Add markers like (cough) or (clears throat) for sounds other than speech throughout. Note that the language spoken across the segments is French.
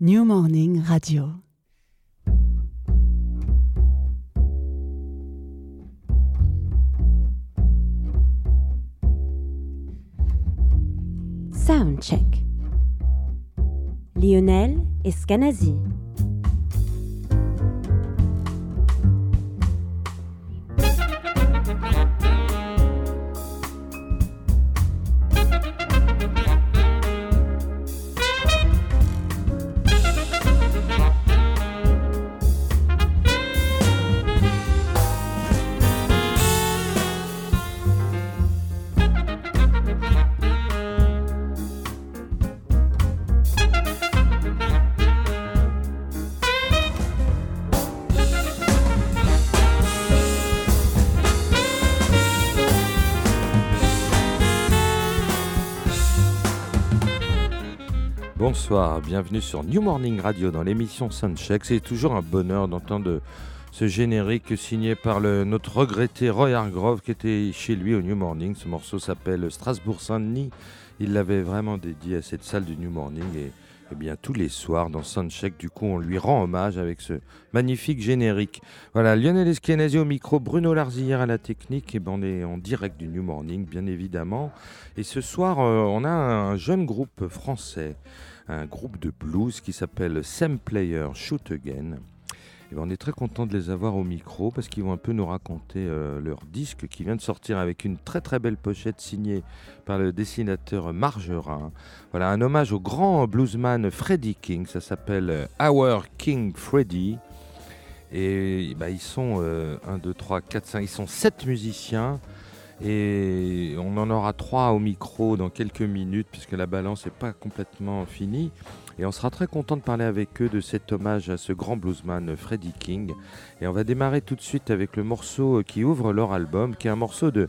New Morning Radio. Soundcheck. Lionel Escanazi. Bonsoir, bienvenue sur New Morning Radio dans l'émission Soundcheck. C'est toujours un bonheur d'entendre ce générique signé par notre regretté Roy Hargrove qui était chez lui au New Morning. Ce morceau s'appelle Strasbourg Saint-Denis. Il l'avait vraiment dédié à cette salle du New Morning et, eh bien tous les soirs dans Soundcheck, du coup, on lui rend hommage avec ce magnifique générique. Voilà, Lionel Eskenazi au micro, Bruno Larzillière à la technique, et ben on est en direct du New Morning, bien évidemment. Et ce soir, euh, on a un jeune groupe français un groupe de blues qui s'appelle Sam Player Shoot Again. Et ben, on est très content de les avoir au micro parce qu'ils vont un peu nous raconter euh, leur disque qui vient de sortir avec une très très belle pochette signée par le dessinateur Margerin. Voilà un hommage au grand bluesman Freddie King. Ça s'appelle euh, Our King Freddie. Et ben, ils sont 1, 2, 3, 4, 5, ils sont 7 musiciens. Et on en aura trois au micro dans quelques minutes puisque la balance n'est pas complètement finie. Et on sera très content de parler avec eux de cet hommage à ce grand bluesman Freddie King. Et on va démarrer tout de suite avec le morceau qui ouvre leur album, qui est un morceau de,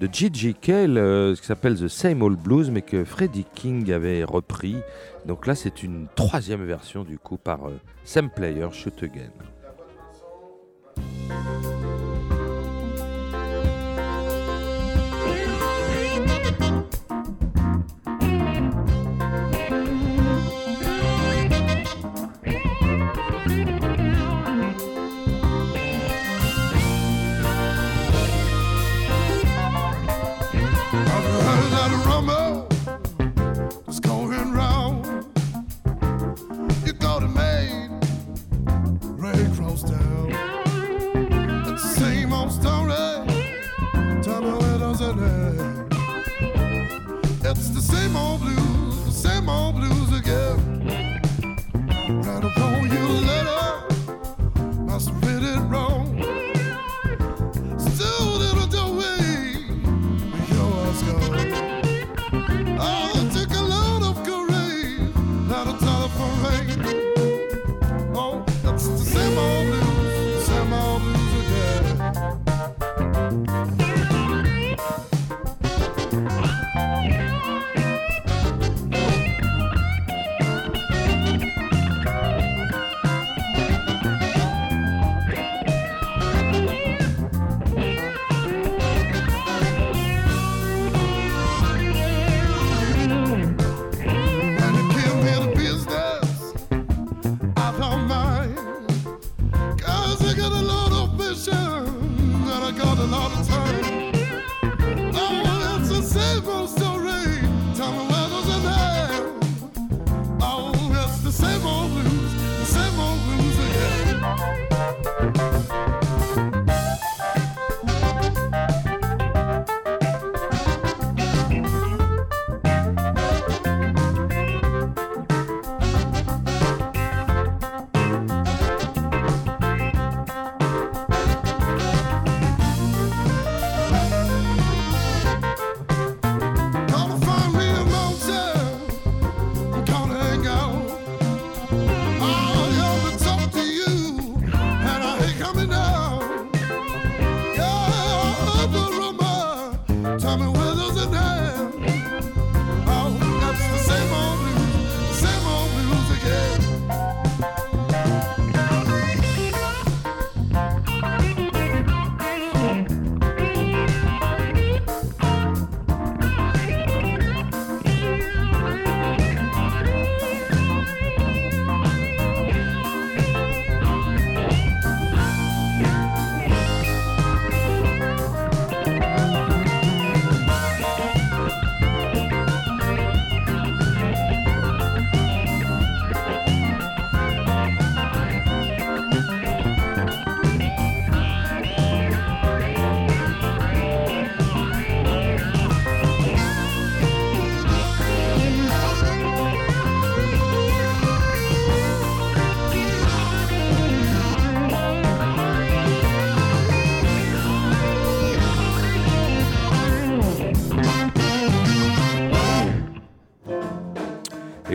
de Gigi Cale, euh, qui s'appelle The Same Old Blues, mais que Freddie King avait repris. Donc là, c'est une troisième version du coup par euh, Sam Player Shoot Again.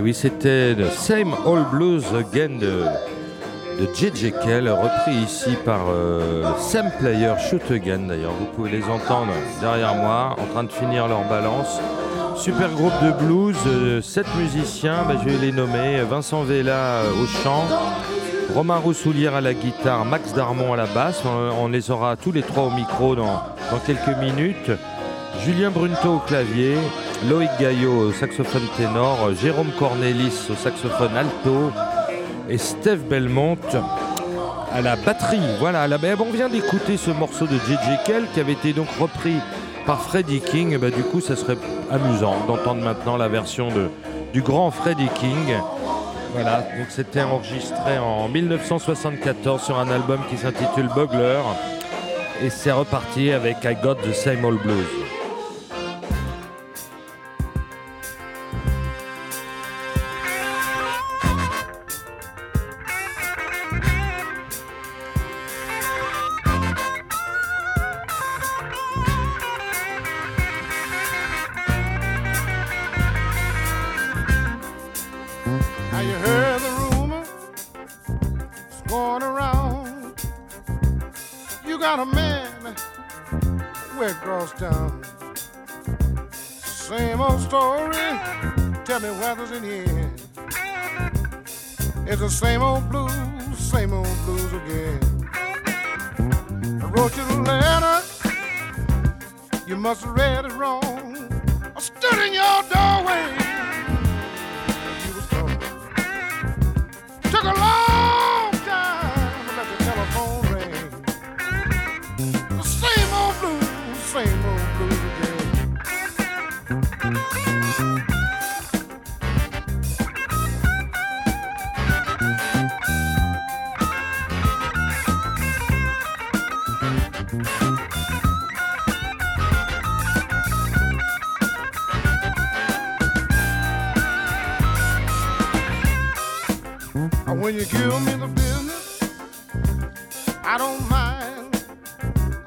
Oui, c'était The Same Old Blues Again de, J.J. Kell, repris ici par euh, Player Shoot Again. D'ailleurs, vous pouvez les entendre derrière moi en train de finir leur balance. Super groupe de blues, 7 euh, musiciens, bah, je vais les nommer. Vincent Vella euh, au chant, Romain Roussoulière à la guitare, Max Darmon à la basse. On, les aura tous les trois au micro dans, dans quelques minutes. Julien Brunto au clavier, Loïc Gaillot au saxophone ténor, Jérôme Cornelis au saxophone alto et Steve Belmont à la batterie. Voilà, la... on vient d'écouter ce morceau de J.J. Kell qui avait été donc repris par Freddie King. Bah, du coup, ça serait amusant d'entendre maintenant la version du grand Freddie King. Voilà, c'était enregistré en 1974 sur un album qui s'intitule Bugler. Et c'est reparti avec I Got the Same Old Blues. When you give me the business, I don't mind.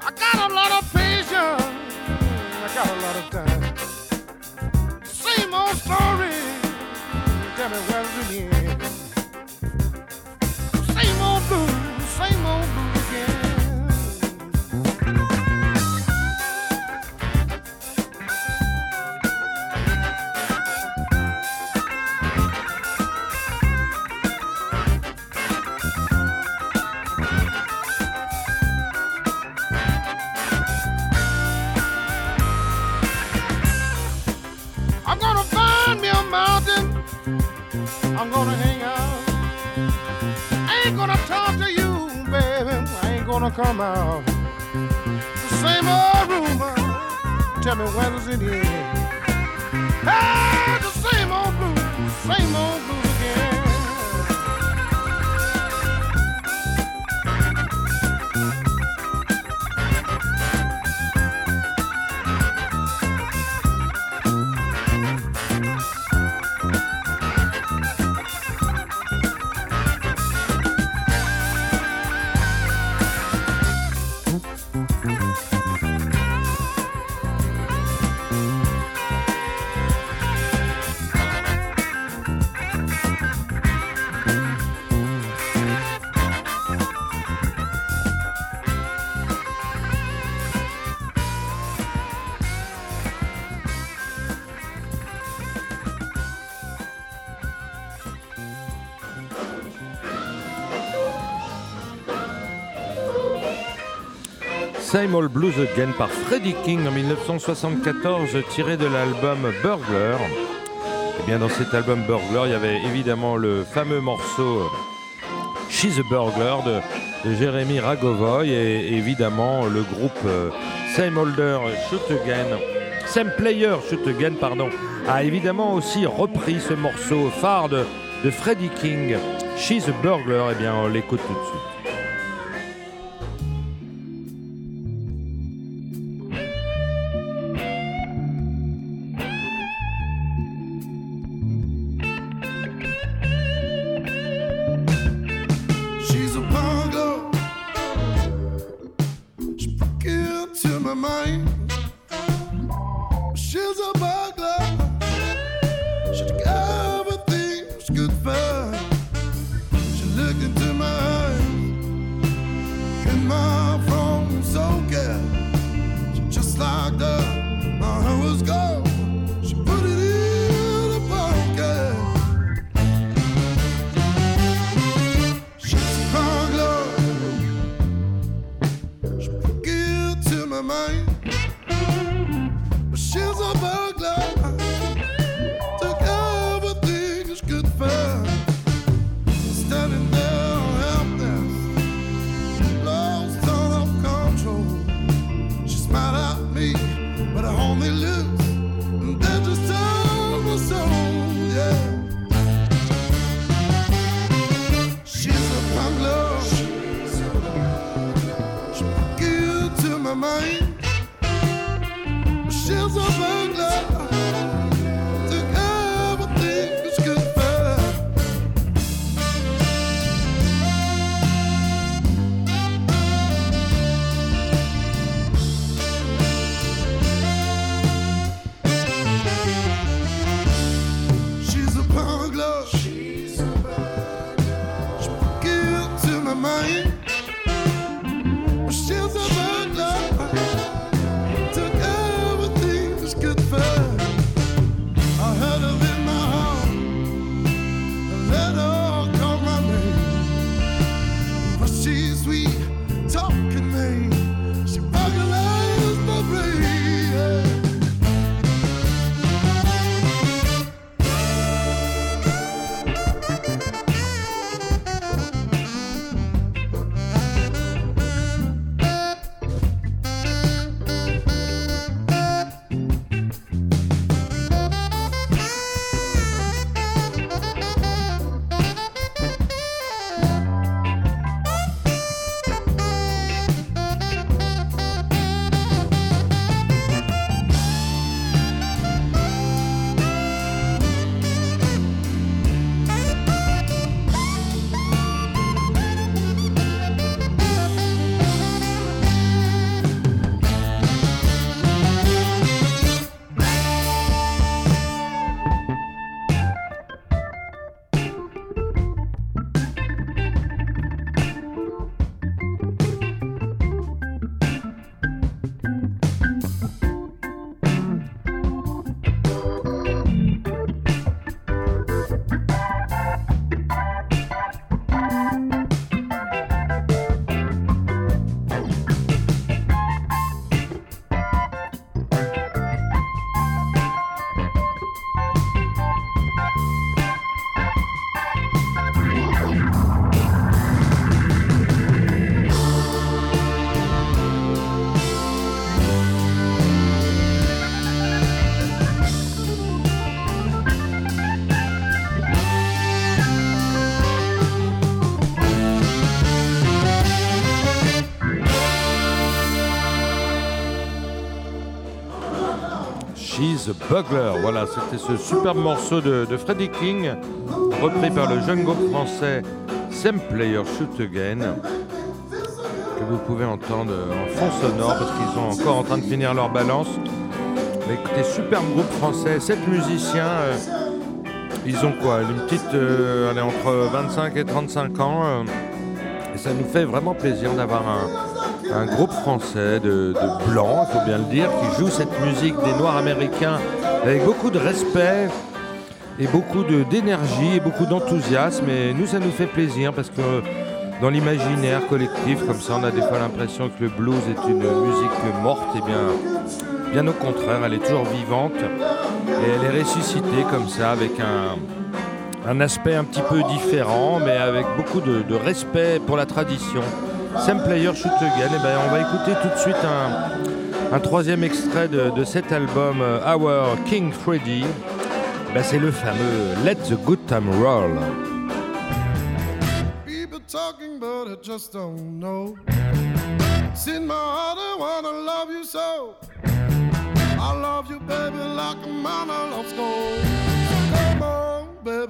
I got a lot of patience, I got a lot of time. Same old story, tell me where's the end. Same Old Blues Again par Freddie King en 1974, tiré de l'album Burglar. Bien dans cet album Burglar, il y avait évidemment le fameux morceau She's a Burglar de, Jérémy Ragovoy et évidemment le groupe euh, Same Shoot Same Player Shoot pardon, a évidemment aussi repris ce morceau phare de, de Freddie King, She's a Burglar. Et eh bien on l'écoute tout de suite. Bugler. Voilà, c'était ce superbe morceau de, Freddie King, repris par le jeune groupe français Same Player Shoot Again, que vous pouvez entendre en fond sonore parce qu'ils sont encore en train de finir leur balance. Mais écoutez, superbe groupe français, sept musiciens. euh, ils ont quoi Une petite, euh, allez, entre 25 et 35 ans. euh, et ça nous fait vraiment plaisir d'avoir un, un groupe français de, de blancs, il faut bien le dire, qui joue cette musique des Noirs américains avec beaucoup de respect et beaucoup d'énergie et beaucoup d'enthousiasme. Et nous, ça nous fait plaisir parce que dans l'imaginaire collectif, comme ça, on a des fois l'impression que le blues est une musique morte. Et bien, bien au contraire, elle est toujours vivante et elle est ressuscitée comme ça avec un, un aspect un petit peu différent, mais avec beaucoup de, de respect pour la tradition. Same Player Shoot Again, et ben on va écouter tout de suite un, un troisième extrait de, cet album euh, Our King Freddy. Ben, c'est le fameux Let the Good Time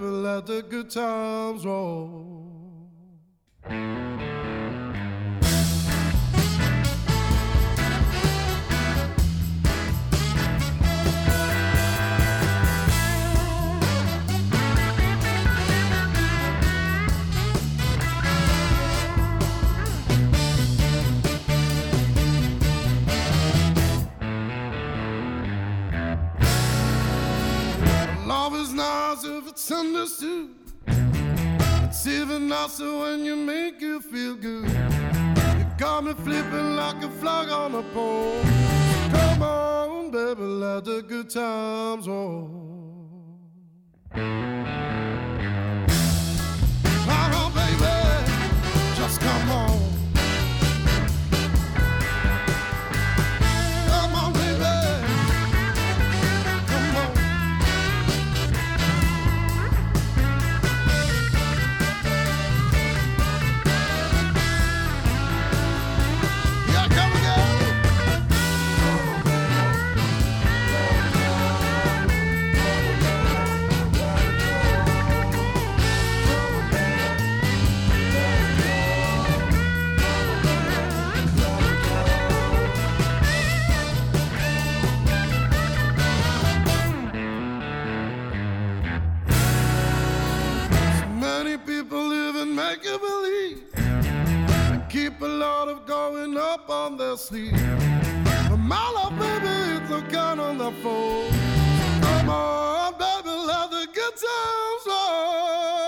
let the good times roll. It's understood. It's even nicer when you make you feel good. You got me flipping like a flag on a pole. Come on, baby, let the good times roll. Come on, baby, just come on. Make you believe. Keep a lot of going up on their sleeve. But my love, baby, it's a gun on the phone. Come on, baby, let the good times roll.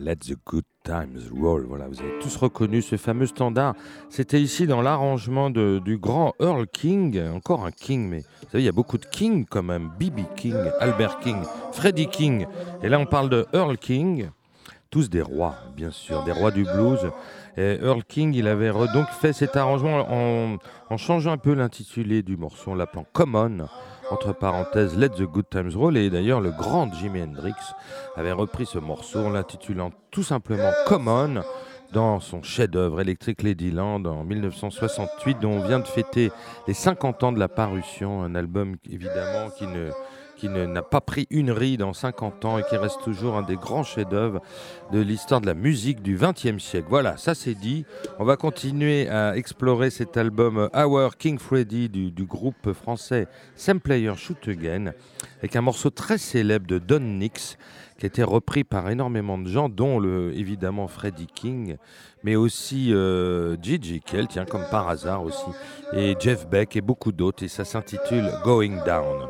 Let the good times roll. Voilà, vous avez tous reconnu ce fameux standard. C'était ici dans l'arrangement du grand Earl King, encore un King, mais vous savez, il y a beaucoup de King quand même. B.B. King, Albert King, Freddie King. Et là, on parle de Earl King. Tous des rois, bien sûr, des rois du blues. Et Earl King, il avait donc fait cet arrangement en, en changeant un peu l'intitulé du morceau, en l'appelant Common, entre parenthèses Let the Good Times Roll. Et d'ailleurs, le grand Jimi Hendrix avait repris ce morceau en l'intitulant tout simplement Common dans son chef-d'œuvre Electric Ladyland en 1968, dont on vient de fêter les 50 ans de la parution. Un album évidemment qui ne qui n'a pas pris une ride en 50 ans et qui reste toujours un des grands chefs-d'œuvre de l'histoire de la musique du XXe siècle. Voilà, ça c'est dit. On va continuer à explorer cet album Our King Freddy du, groupe français Same Player Shoot Again avec un morceau très célèbre de Don Nix qui a été repris par énormément de gens, dont évidemment Freddie King, mais aussi euh, Gigi Kell, tiens, comme par hasard aussi, et Jeff Beck et beaucoup d'autres, et ça s'intitule Going Down.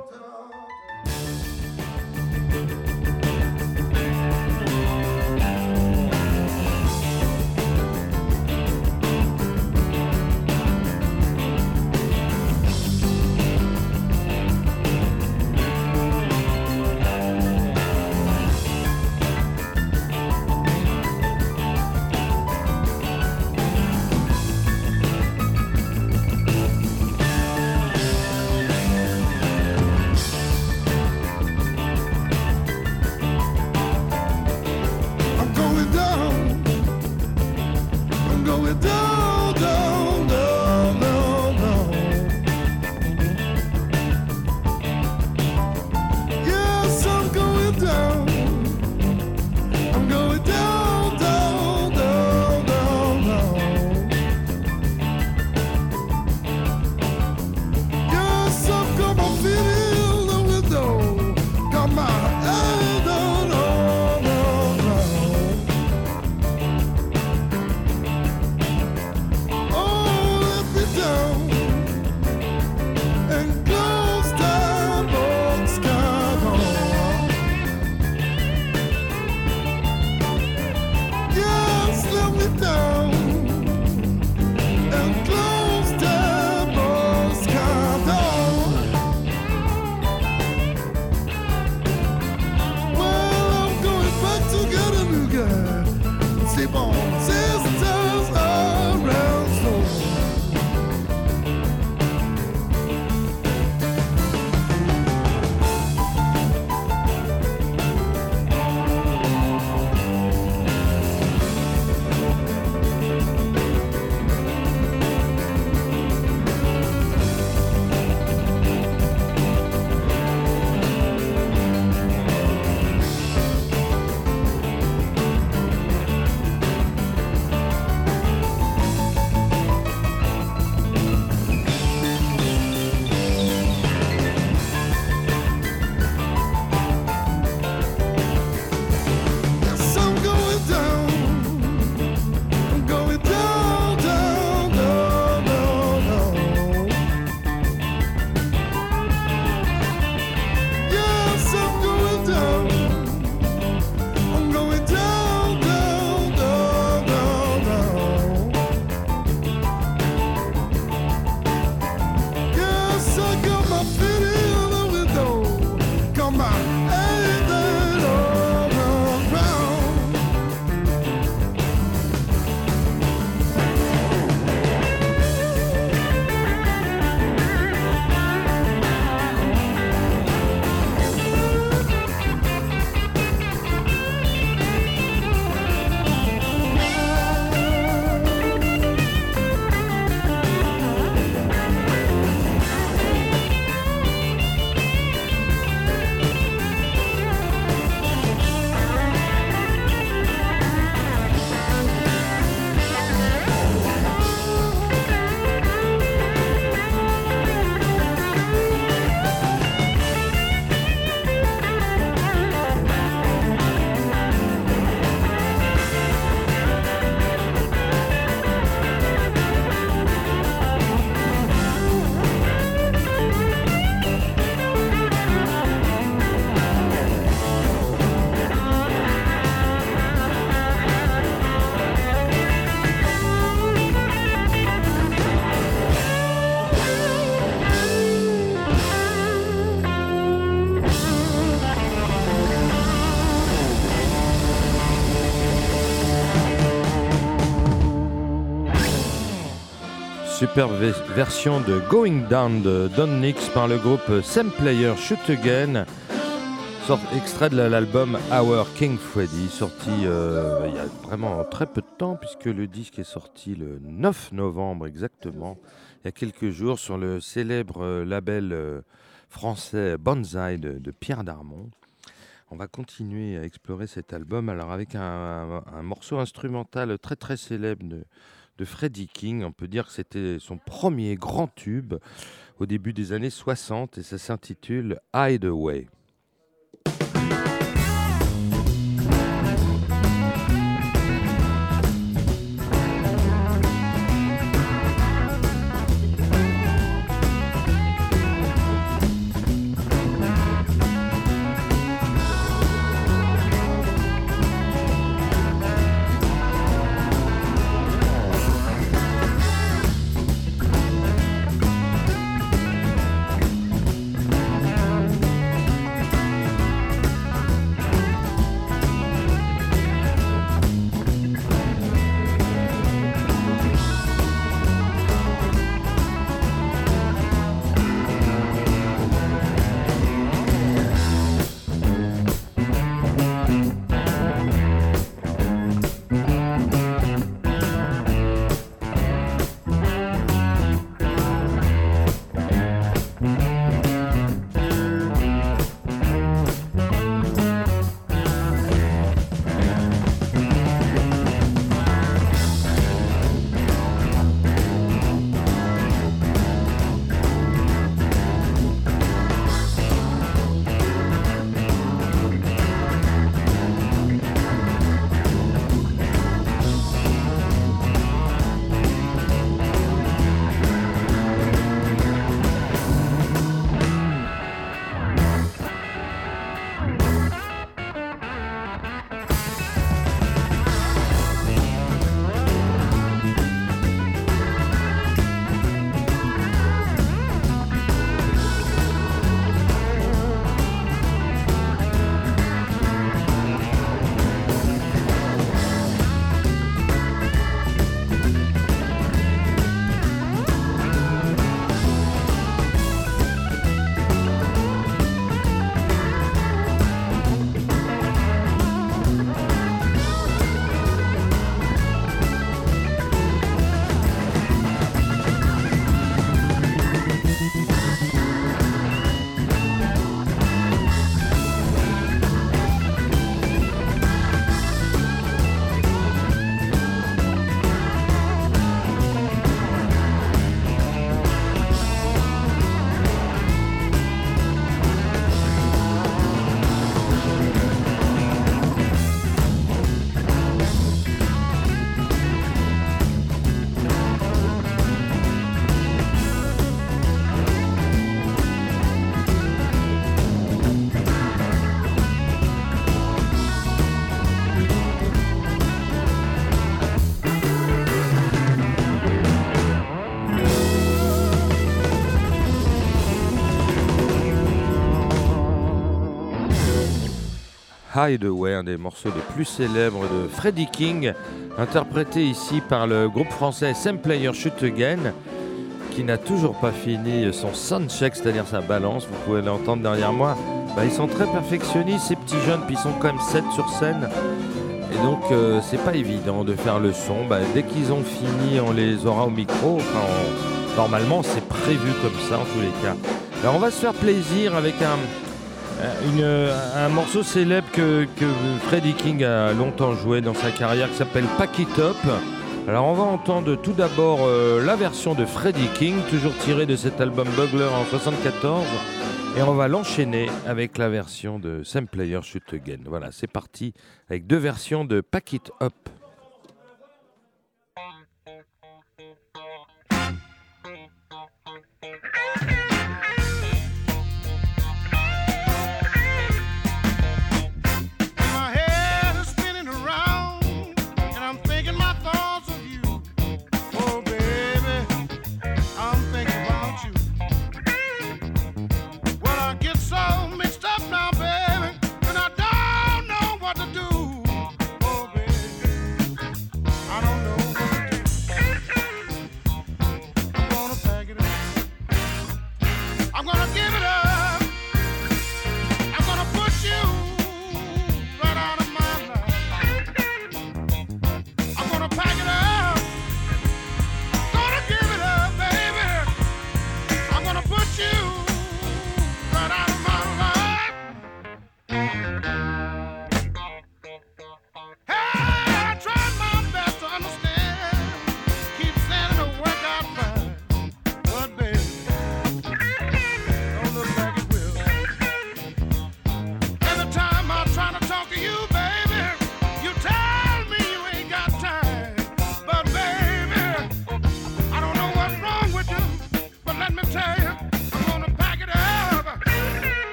Superbe version de Going Down de Don Nix par le groupe Same Player Shoot Again, sort extrait de l'album Our King Freddy, sorti euh, il y a vraiment très peu de temps, puisque le disque est sorti le 9 novembre exactement, il y a quelques jours, sur le célèbre euh, label euh, français Banzai de, Pierre Darmon. On va continuer à explorer cet album alors avec un morceau instrumental très très célèbre de, de Freddie King. On peut dire que c'était son premier grand tube au début des années 60 et ça s'intitule Hideaway. Hideaway, un des morceaux les plus célèbres de Freddie King, interprété ici par le groupe français Same Player Shoot Again, qui n'a toujours pas fini son soundcheck, c'est-à-dire sa balance. Vous pouvez l'entendre derrière moi. Bah, ils sont très perfectionnistes, ces petits jeunes, puis ils sont quand même 7 sur scène. Et donc, euh, c'est pas évident de faire le son. Bah, dès qu'ils ont fini, on les aura au micro. normalement, c'est prévu comme ça en tous les cas. Alors, on va se faire plaisir avec un, euh, un morceau célèbre que, Freddie King a longtemps joué dans sa carrière qui s'appelle Pack It Up. Alors on va entendre tout d'abord euh, la version de Freddie King, toujours tirée de cet album Bugler en 74. Et on va l'enchaîner avec la version de Sam Player Shoot Again. Voilà, c'est parti avec deux versions de Pack It Up.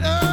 Let.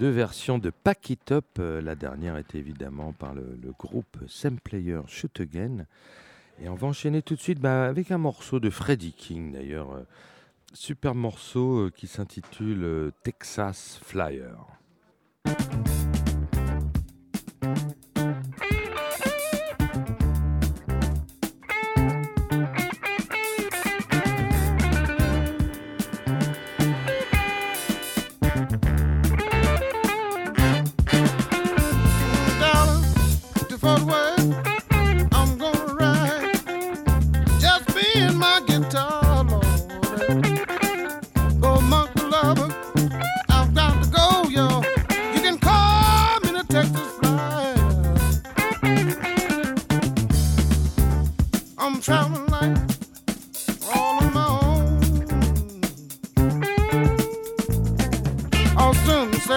deux versions de Pack It Up. Euh, la dernière était évidemment par le, groupe Sam Player Shoot Again. Et on va enchaîner tout de suite bah, avec un morceau de Freddie King d'ailleurs. Euh, super morceau euh, qui s'intitule Texas Flyer.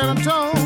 I'm told.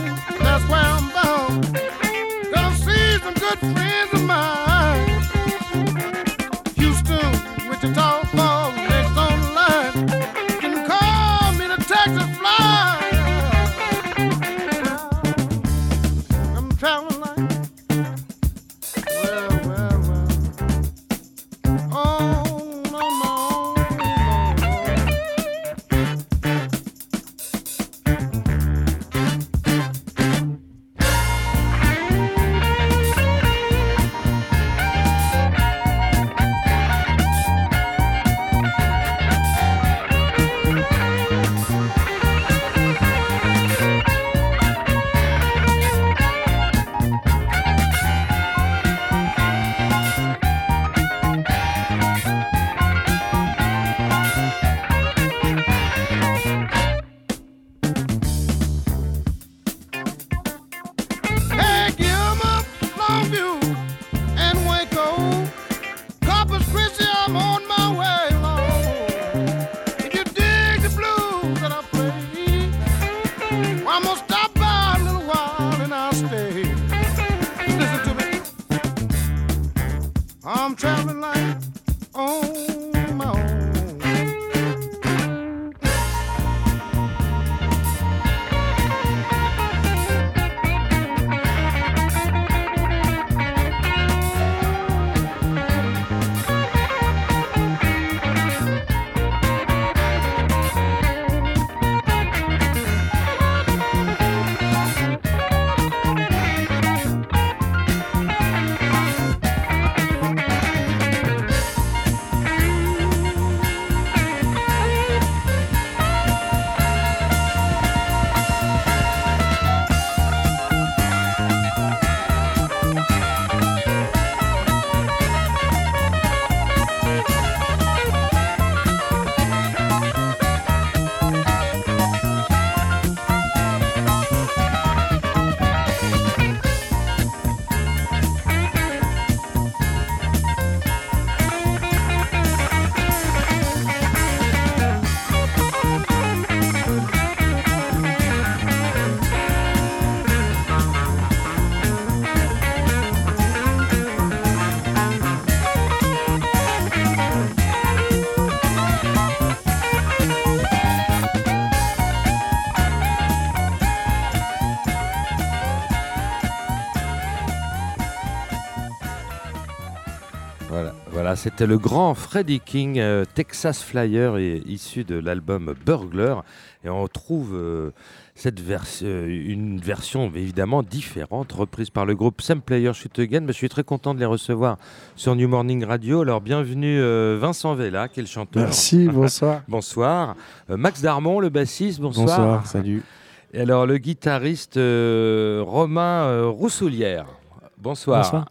C'était le grand Freddie King, euh, Texas Flyer, et, issu de l'album Burglar. Et on trouve euh, cette version, une version évidemment différente, reprise par le groupe Sam Player Shoot Again. Mais je suis très content de les recevoir sur New Morning Radio. Alors bienvenue euh, Vincent Vella, qui est le chanteur. Merci, (laughs) bonsoir. bonsoir. Euh, Max Darmon, le bassiste, bonsoir. Bonsoir, salut. Et alors le guitariste euh, Romain euh, Roussoulière. Bonsoir. Bonsoir.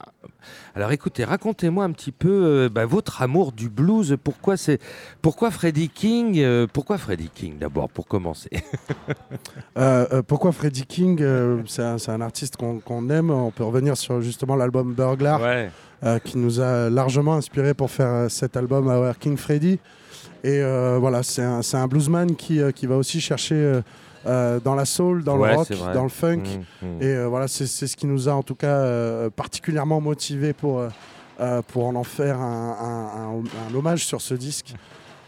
Alors écoutez, racontez-moi un petit peu euh, bah, votre amour du blues. Pourquoi c'est pourquoi Freddie King euh, Pourquoi Freddie King d'abord pour commencer? (laughs) Euh, pourquoi Freddie King C'est un, artiste qu'on aime. On peut revenir sur justement l'album Burglar, Ouais. qui nous a largement inspiré pour faire cet album Our King Freddy. Et voilà, c'est un, bluesman qui, qui va aussi chercher euh, dans la soul, dans Ouais, le rock, dans le funk. Mmh, mmh. Et euh, voilà, c'est c'est ce qui nous a en tout cas euh, particulièrement motivé pour, pour en en faire un, un- un- un hommage sur ce disque.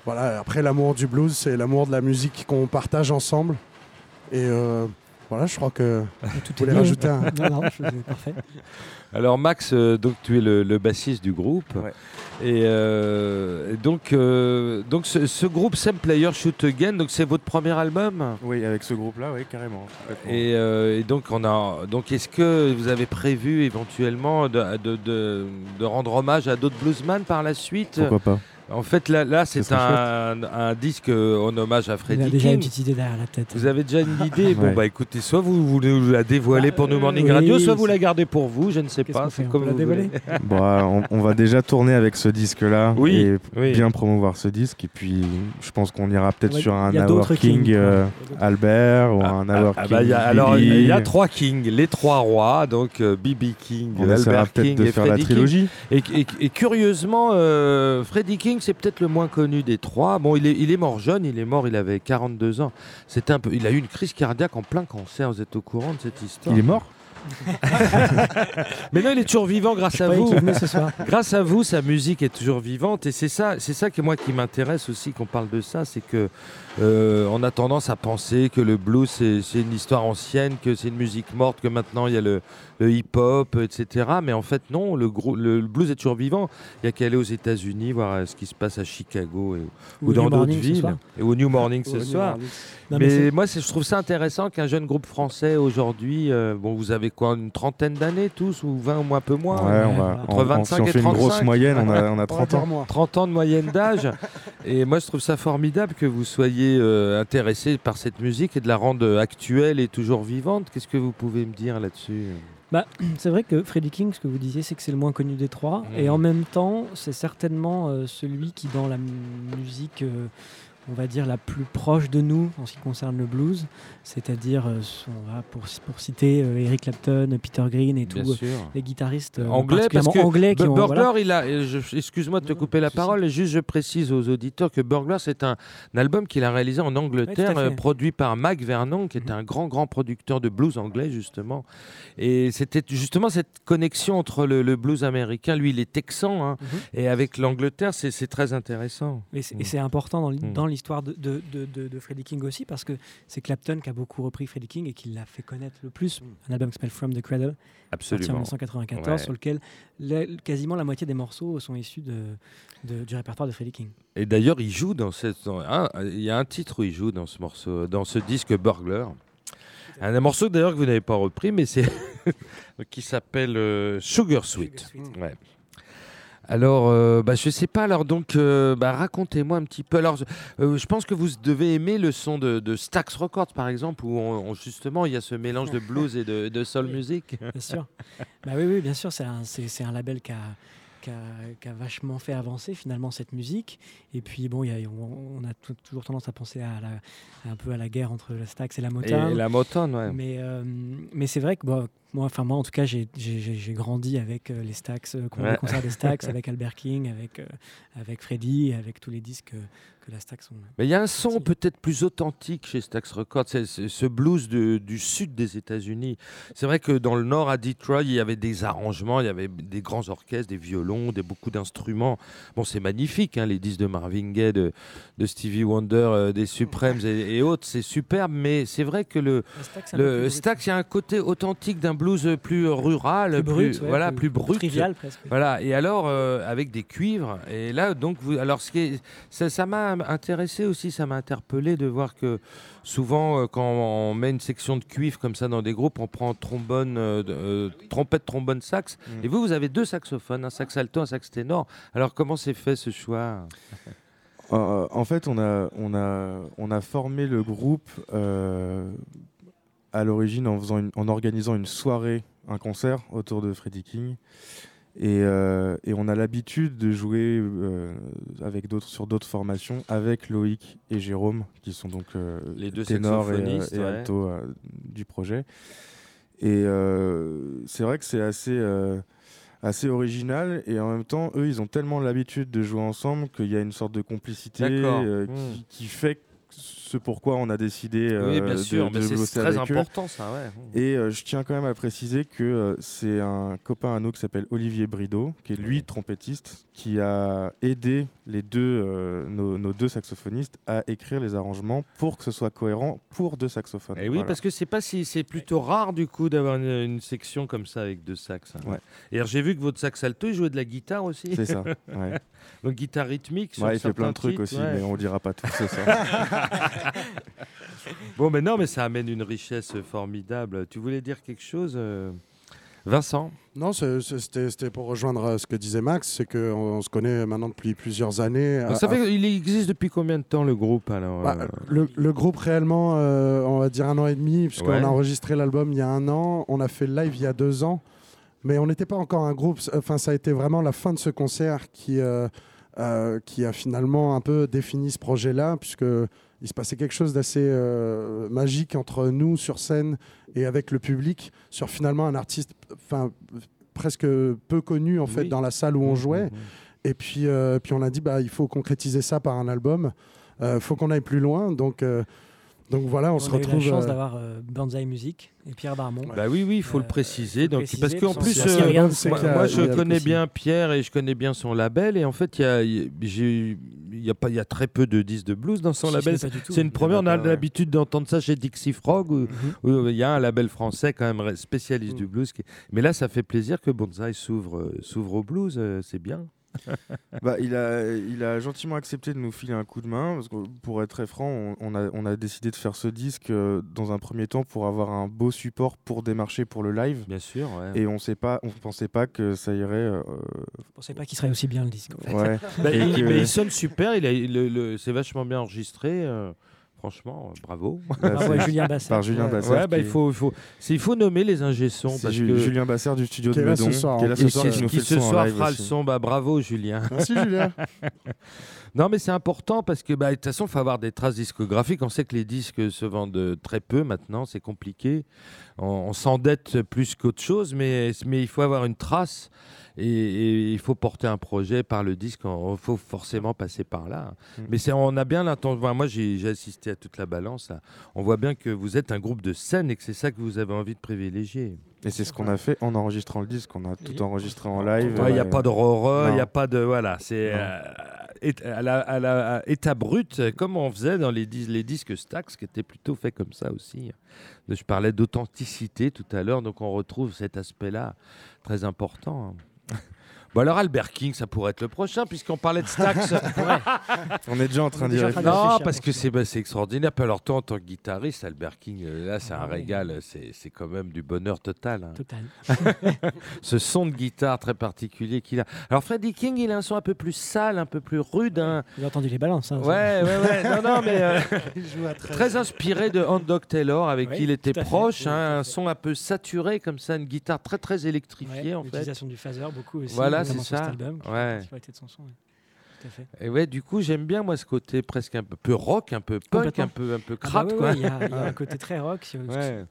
Voilà, après l'amour du blues, c'est l'amour de la musique qu'on partage ensemble. Et euh, voilà, je crois que Tout vous voulez rajouter un. Non, non, je- parfait. Alors Max, euh, donc tu es le, le bassiste du groupe. Ouais. Et euh, donc, euh, donc ce, ce groupe Sam Player Shoot Again, donc c'est votre premier album? Oui, avec ce groupe-là, oui, carrément. Et, euh, et donc on a donc est-ce que vous avez prévu éventuellement de, de, de- de rendre hommage à d'autres bluesman par la suite? Pourquoi pas En fait là, là c'est un, un disque en hommage à a Freddie déjà une King. petite idée derrière la tête. Vous avez déjà une (laughs) idée Bon Ouais. bah écoutez, soit vous voulez la dévoiler Bah, pour nous Morning oui, Radio, soit vous la gardez pour vous, je ne sais pas. C'est On comme peut la vous voulez. dévoiler (laughs) Bon, on, on va déjà tourner avec ce disque-là Oui, et oui. bien promouvoir ce disque. Et puis, je pense qu'on ira peut-être Ouais, sur un il y a Our d'autres King euh, Il y a d'autres- Albert ou un Our Ah King. bah, il y a- alors il y a trois kings, les trois rois, donc B.B. King, On essaiera Albert peut-être King de et faire la King. trilogie. Et, et- et curieusement, euh, Freddie King, c'est peut-être le moins connu des trois. Bon, il est, il est mort jeune, il est mort, il avait 42 ans. C'était un peu, il a eu une crise cardiaque en plein cancer. Vous êtes au courant de cette histoire? Il est mort? (laughs) Mais non, il est toujours vivant grâce à vous. ce soir. Grâce à vous, sa musique est toujours vivante et c'est ça, c'est ça que moi qui m'intéresse aussi qu'on parle de ça, c'est que euh, on a tendance à penser que le blues c'est c'est une histoire ancienne, que c'est une musique morte, que maintenant il y a le, le hip-hop, etc. Mais en fait non, le, grou- le, le blues est toujours vivant. Il y a qu'à aller aux États-Unis voir euh, ce qui se passe à Chicago et- ou, Ou dans New d'autres villes et au New Morning ce soir. Morning. Non, mais mais c'est- moi, c'est- je trouve ça intéressant qu'un jeune groupe français aujourd'hui, euh, bon, vous avez quoi, une trentaine d'années tous, ou 20 ou un peu moins? Ouais, on va. voilà. Entre on- on- 25 si on et fait une grosse 35. moyenne, on a, on a (laughs) On va 30 dire ans. moi. 30 ans de moyenne d'âge. et moi, je trouve ça formidable que vous soyez euh, intéressé par cette musique et de la rendre euh, actuelle et toujours vivante. Qu'est-ce que vous pouvez me dire là-dessus (clears throat) C'est vrai que Freddie King, ce que vous disiez, c'est que c'est le moins connu des trois. Mhm. Et en même temps, c'est certainement euh, celui qui, dans la musique, euh, on va dire, la plus proche de nous en ce qui concerne le blues, c'est-à-dire, euh, pour, pour citer euh, Eric Clapton, Peter Green et Bien euh, les guitaristes Anglais, parce que anglais qui ont... Burglar, voilà. il a, excuse-moi de te couper la parole, et juste je précise aux auditeurs que Burglar, c'est un, un album qu'il a réalisé en Angleterre, produit par Mac Vernon, qui est Mhm. un grand, grand producteur de blues anglais, justement. Et c'était justement cette connexion entre le, le blues américain, lui, il est texan, hein, Mhm. et avec l'Angleterre, c'est très intéressant. Et c'est, Mm. c'est important dans, l'hi- Mm. L'histoire de, de, de, de- de Freddie King aussi, parce que c'est Clapton qui a beaucoup repris Freddie King et qui l'a fait connaître le plus. Un album qui s'appelle From the Cradle, sorti en Absolument. 1994, Ouais. sur lequel la- quasiment la moitié des morceaux sont issus du répertoire de Freddie King. Et d'ailleurs, il joue dans cette. Il y a un titre où il joue dans ce morceau, dans ce disque Burglar. Un, un morceau d'ailleurs que vous n'avez pas repris, mais c'est (laughs) qui s'appelle euh, Sugar Sweet. Sugar Sweet. Ouais. Alors, euh, bah, je sais pas. Alors donc, euh, bah, racontez-moi un petit peu. Alors, euh, je pense que vous devez aimer le son de, de Stax Records, par exemple, où on- on- justement il y a ce mélange de blues et de, de soul music. Bien sûr. bah oui, oui, bien sûr, c'est un, label qui a, qui, a, qui a vachement fait avancer finalement cette musique. Et puis bon, il y a- on, on a tou- toujours tendance à penser à la, un peu à la guerre entre la Stax et la Et, Motown. la Motown, ouais. Mais, euh, mais c'est vrai que bon, moi, enfin moi en tout cas, j'ai, grandi avec euh, les Stax, euh, con- Ouais. les concerts des Stax, (laughs) avec Albert King, avec, euh, avec Freddie, avec tous les disques que la Stax ont. Mais il y a un son peut-être plus authentique chez Stax Records, c'est ce blues de- du sud des États-Unis. C'est vrai que dans le nord, à Detroit, il y avait des arrangements, il y avait des grands orchestres, des violons, des, beaucoup d'instruments. Bon, c'est magnifique, hein, les disques de Marvin Gaye, de, de Stevie Wonder, des Supremes et, et autres, c'est superbe, mais c'est vrai que le, le Stax, il y a un côté authentique d'un blues plus rural, Plus brut, ouais, voilà, plus, brut. Trivial presque. Voilà, et alors euh, avec des cuivres, et là donc vous, alors ce qui est, ça ça m'a intéressé aussi, ça m'a interpellé de voir que souvent euh, quand on met une section de cuivre comme ça dans des groupes, on prend trombone, euh, euh, trompette, trombone, sax, Mm. et vous vous avez deux saxophones, un sax alto, un sax ténor. Alors comment s'est fait ce choix? Euh, en fait, on a, on, a, on a formé le groupe euh, à l'origine en, faisant une- en organisant une soirée, un concert autour de Freddie King. Et, euh, et on a l'habitude de jouer euh, avec d'autres, sur d'autres formations avec Loïc et Jérôme, qui sont donc euh, Les deux ténors et, et ouais. alto du projet. Et c'est vrai que c'est assez, assez original. Et en même temps, eux, ils ont tellement l'habitude de jouer ensemble qu'il y a une sorte de complicité Hmm. qui, qui fait ce pourquoi on a décidé euh, Oui, bien de- sûr, de c'est bosser très avec eux. important ça, ouais. Et euh, je tiens quand même à préciser que euh, c'est un copain à nous qui s'appelle Olivier Brideau, qui est lui trompettiste, qui a aidé les deux, euh, nos, nos deux saxophonistes à écrire les arrangements pour que ce soit cohérent pour deux saxophones. Et Eh oui, Voilà. parce que c'est pas si c'est plutôt rare du coup d'avoir une, une section comme ça avec deux sax. hein. Ouais. Et j'ai vu que votre sax alto il jouait de la guitare aussi. c'est ça. (laughs) Ouais. Donc guitare rythmique. sur Ouais, il fait plein de trucs titres, aussi, mais on dira pas tout ce soir. (laughs) (laughs) Bon, mais non, mais ça amène une richesse formidable. Tu voulais dire quelque chose, euh, Vincent? Non, c'était pour rejoindre euh, ce que disait Max, c'est qu'on on se connaît maintenant depuis plusieurs années. Ça à- il existe depuis combien de temps le groupe alors Bah, euh, le, le groupe réellement, euh, on va dire un an et demi, puisqu'on Ouais. a enregistré l'album il y a un an, on a fait le live il y a deux ans, mais on n'était pas encore un groupe. Enfin, ça a été vraiment la fin de ce concert qui, euh, euh, qui a finalement un peu défini ce projet-là, puisque il se passait quelque chose d'assez euh, magique entre nous sur scène et avec le public sur finalement un artiste, enfin presque peu connu en fait Oui. dans la salle où on jouait. Mhm. Et puis, euh, puis on a dit, bah, il faut concrétiser ça par un album. Il faut qu'on aille plus loin. Donc, euh, donc voilà, on, On, se a eu retrouve. la chance euh, d'avoir euh, Banzai Music et Pierre Darmon. Bah oui, oui, il faut Euh, le préciser. faut Donc, préciser, parce qu'en plus, euh, moi, je connais bien Pierre et je connais bien son label. Et en fait, il y a, il y a- pas, il y a très peu de disques de blues dans son Si, label. C'est une première. On a ouais. l'habitude d'entendre ça chez Dixie Frog, où, Mhm. où il y a un label français quand même spécialiste Mm. du blues. qui- Mais là, ça fait plaisir que Bonzai s'ouvre, euh, s'ouvre au blues. euh, C'est bien. (laughs) Bah, il, a, il a gentiment accepté de nous filer un coup de main, parce que pour être très franc, on, on a, on a décidé de faire ce disque euh, dans un premier temps pour avoir un beau support pour démarcher pour le live. Bien sûr. ouais. Et on sait pas, on pensait pas que ça irait. euh, Je pensais pas qu'il serait aussi bien le disque. En fait. ouais. Bah, il, que- mais il sonne super. Il c'est vachement bien enregistré. euh, franchement, euh, bravo. Bah, (laughs) c'est- Julien Basset. par Julien. Basser. Ouais, bah, il faut, il faut, c'est- il faut nommer les ingé sons c'est parce Ju- que Julien Basser du studio de Meudon, soir, qui est là en ce soir, qui, ce soir fera le son. Bah, bravo, Julien. Merci Julien. (laughs) Non, mais c'est important parce que bah, de toute façon, il faut avoir des traces discographiques. On sait que les disques se vendent très peu maintenant, c'est compliqué. On, on s'endette plus qu'autre chose, mais, mais il faut avoir une trace et, et il faut porter un projet par le disque. Il faut forcément passer par là. Mm. Mais c'est, on a bien l'intention. enfin, moi, j'ai, j'ai assisté à toute la balance. là. On voit bien que vous êtes un groupe de scène et que c'est ça que vous avez envie de privilégier. Et c'est ce qu'on a fait en enregistrant le disque. On a tout enregistré en live. Il n'y a euh, pas de horreur, il n'y a pas de. Voilà, c'est euh, à la- à la- à état brut, comme on faisait dans les, dis- les disques Stax, qui étaient plutôt faits comme ça aussi. Je parlais d'authenticité tout à l'heure, donc on retrouve cet aspect-là très important. Bon alors Albert King, ça pourrait être le prochain, puisqu'on parlait de Stax. (laughs) On est déjà en train On est d'y déjà en train réfléchir. non, parce que c'est bah, c'est extraordinaire. Puis alors toi, en tant que guitariste, Albert King, euh, là, c'est un oui. régal. C'est c'est quand même du bonheur total. hein Total. (laughs) ce son de guitare très particulier qu'il a. Alors Freddie King, il a un son un peu plus sale, un peu plus rude. hein. J'ai entendu les balances. hein, Ouais, ouais, ouais. Non, non, mais euh, (laughs) Il joue à 13. très inspiré de Dog Taylor, avec Oui, qui il était fait. proche. Oui, hein, un son un peu saturé comme ça, une guitare très très Ouais, électrifiée en fait. L'utilisation du phaser beaucoup aussi. Voilà, notamment c'est sur cet ça. album, Ouais. de son son. ouais. Tout à fait. Et ouais, du coup, j'aime bien moi ce côté presque un peu, rock, un peu punk, un peu un peu Ah bah crap ouais, quoi. Il y, a un (laughs) côté très rock. Ouais.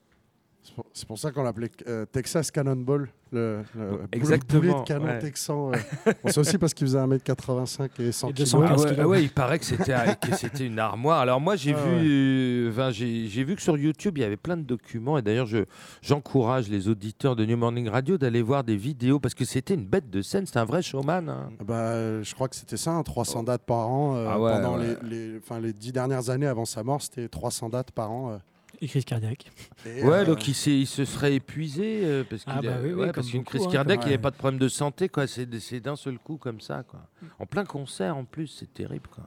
C'est pour- ça qu'on l'appelait euh, Texas Cannonball, le, le Exactement, boulet de canon ouais. texan. (laughs) c'est aussi parce qu'il faisait 1m85 et 100 Et kilos. 215 Ah ouais, kilos. ah ouais, il paraît que c'était que c'était une armoire. Alors moi j'ai Ah vu, euh, enfin, j'ai j'ai vu que sur YouTube il y avait plein de documents et d'ailleurs je j'encourage les auditeurs de New Morning Radio d'aller voir des vidéos parce que c'était une bête de scène, c'était un vrai showman. hein. Bah, euh, je crois que c'était ça, hein, 300 dates par an. euh, Ah ouais, pendant ouais. Les, les, les dix dernières années avant sa mort, c'était 300 dates par an. Euh. Et crise cardiaque. Et, Ouais, euh, donc il, se serait épuisé euh, parce qu'il Ah bah a- oui, oui, ouais, comme parce qu'une crise hein, cardiaque, il n'y avait ouais. pas de problème de santé, quoi. C'est d'un seul coup comme ça, quoi. En plein concert en plus, c'est terrible, quoi.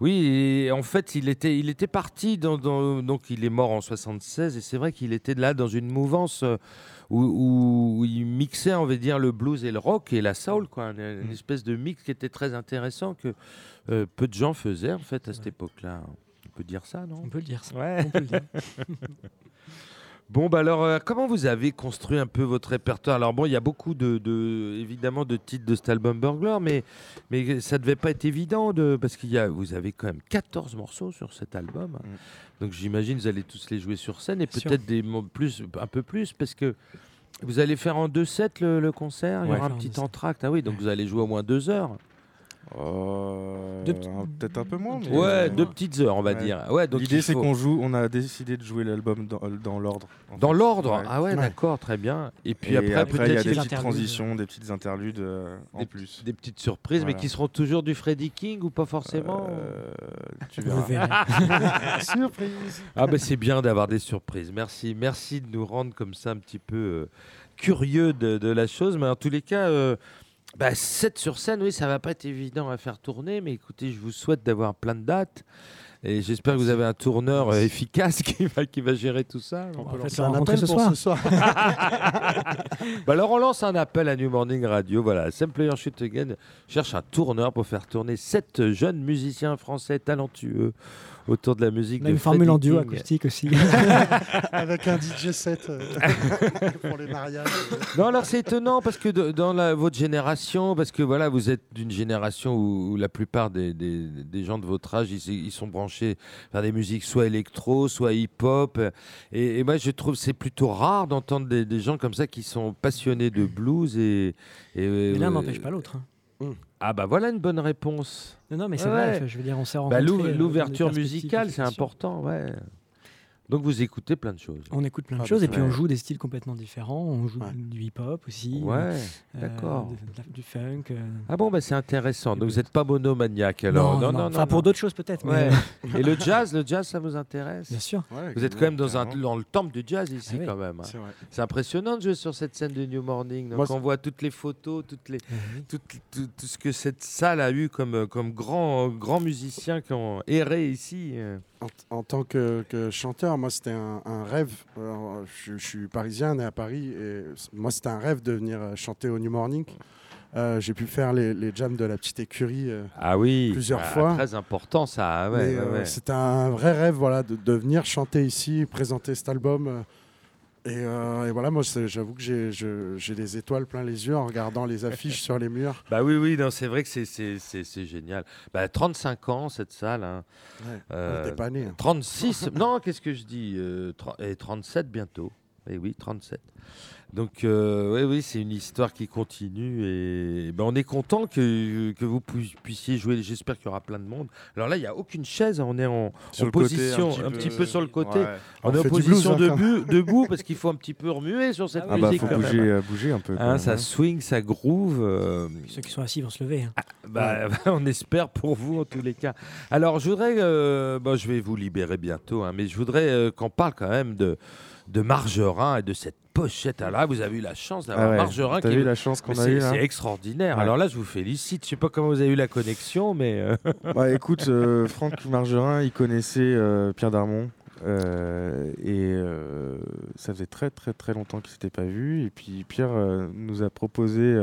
Oui, et en fait, il était, il était parti, dans, dans- donc il est mort en 76, et c'est vrai qu'il était là dans une mouvance euh, où, où il mixait, on va dire, le blues et le rock et la soul, quoi. Une, une Mm. espèce de mix qui était très intéressant que euh, peu de gens faisaient, en fait, à cette Ouais. époque-là. On peut dire ça, non? On peut le dire. ça. Ouais. On peut le dire. (laughs) Bon, bah alors, euh, comment vous avez construit un peu votre répertoire? Alors, bon, il y a beaucoup de, de- évidemment, de titres de cet album Burglar, mais, mais ça devait pas être évident, de, parce qu'il y a, vous avez quand même 14 morceaux sur cet album. Mm. Donc, j'imagine que vous allez tous les jouer sur scène, et peut-être des plus, un peu plus, parce que vous allez faire en deux sets le, le concert, il y Ouais. aura un petit entracte. Ah oui, donc vous allez jouer au moins deux heures. Euh, Peut-être un peu moins. mais- Ouais, euh, deux petites heures, on va Ouais. dire. Ouais, donc L'idée, c'est qu'on joue. On a décidé de jouer l'album dans, dans l'ordre. en Dans fait. l'ordre Ouais. Ah ouais, Ouais. d'accord, très bien. Et puis Et après, après, il y peut-être a des des petites transitions, des petites interludes euh, en Des plus. des petites surprises, mais qui seront toujours du Freddie King ou pas forcément Euh, tu verras. verrez. (laughs) Surprise Ah ben c'est bien d'avoir des surprises. Merci, merci de nous rendre comme ça un petit peu euh, curieux de, de la chose. Mais en tous les cas, euh, bah, 7 sur scène, oui, ça va pas être évident à faire tourner. Mais écoutez, je vous souhaite d'avoir plein de dates. Et j'espère que vous avez un tourneur euh, efficace (laughs) qui va, qui va gérer tout ça. On va peut lancer un rencontrer appel ce pour soir. ce soir. (laughs) (laughs) Bah alors on lance un appel à New Morning Radio. Voilà, Sam Player Shoot Again cherche un tourneur pour faire tourner sept jeunes musiciens français talentueux autour de la musique On a de une formule en duo acoustique aussi. (laughs) Avec un DJ set euh, (laughs) pour les mariages. Non, alors c'est étonnant parce que de- dans la- votre génération, parce que voilà, vous êtes d'une génération où, où la plupart des, des- des gens de votre âge, ils, ils sont branchés vers des musiques soit électro, soit hip-hop. Et, et moi, je trouve que c'est plutôt rare d'entendre des, des gens comme ça qui sont passionnés de blues et. l'un euh, n'empêche pas l'autre. hein. Ah bah voilà une bonne réponse. Non, non, mais c'est Ouais. vrai. Je veux dire, on s'est Bah, rencontrés. des L'ouverture musicale, c'est important, ouais. Donc vous écoutez plein de choses. On écoute plein de Ah, choses bah, et puis on joue des styles complètement différents. On joue Ouais. du hip-hop aussi. Ouais, euh, d'accord. du funk. euh. Ah bon, bah c'est intéressant. Donc vous n'êtes pas monomaniaque alors. non, non, Enfin, non, pour non. d'autres choses peut-être. Ouais. Mais... Et le jazz, le jazz, ça vous intéresse? Bien sûr. Vous êtes quand même dans, un, dans le temple du jazz ici Ah oui. quand même. hein. C'est impressionnant de jouer sur cette scène de New Morning. Donc Moi, on voit toutes les photos, toutes les, tout, tout- tout ce que cette salle a eu comme, comme grands grands musiciens qui ont erré ici. euh. En, en tant que, que chanteur, moi, c'était un, un rêve. Alors, je, je suis parisien, né à Paris, et moi, c'était un rêve de venir euh, chanter au New Morning. Euh, J'ai pu faire les, les jams de la petite écurie. euh, Ah oui, Plusieurs Ah, fois. Très important ça. ouais, mais, ouais, euh, ouais. C'était un vrai rêve voilà, de, de venir chanter ici, présenter cet album. Euh, Et, euh, et voilà, moi, j'avoue que j'ai des étoiles plein les yeux en regardant les affiches (laughs) sur les murs. Bah oui, oui, c'est vrai que c'est- génial. Bah, 35 ans cette salle. hein. Ouais, Euh, pas hein. 36, (laughs) non, qu'est-ce que je dis euh, Et 37 bientôt. Et oui, 37. Donc, euh, oui, oui, c'est une histoire qui continue et ben, on est content que, que vous pu- puissiez jouer. J'espère qu'il y aura plein de monde. Alors là, il n'y a aucune chaise, on est en, Sur en le côté, position un petit, peu, sur le côté. Ouais. On, On est en position blues, hein, debout, debout parce qu'il faut un petit peu remuer sur cette Ah bah musique. faut quand bouger, euh, un peu. Hein, même, ça hein. swing, ça groove. euh, Ceux qui sont assis vont se lever. hein. bah, (laughs) on espère pour vous en tous les cas. Alors, je voudrais, euh, bon, je vais vous libérer bientôt, hein, mais je voudrais euh, qu'on parle quand même de, de Margerin et de cette pochette. Là, vous avez eu la chance d'avoir Ah ouais, Margerin qui est- la chance qu'on a eu là c'est extraordinaire. Ouais. Alors là, je vous félicite. Je sais pas comment vous avez eu la connexion, mais euh, (laughs) Bah écoute, euh, Franck Margerin, il connaissait euh, Pierre Darmon. et ça faisait très très très longtemps qu'ils s'étaient pas vus. Et puis Pierre nous a proposé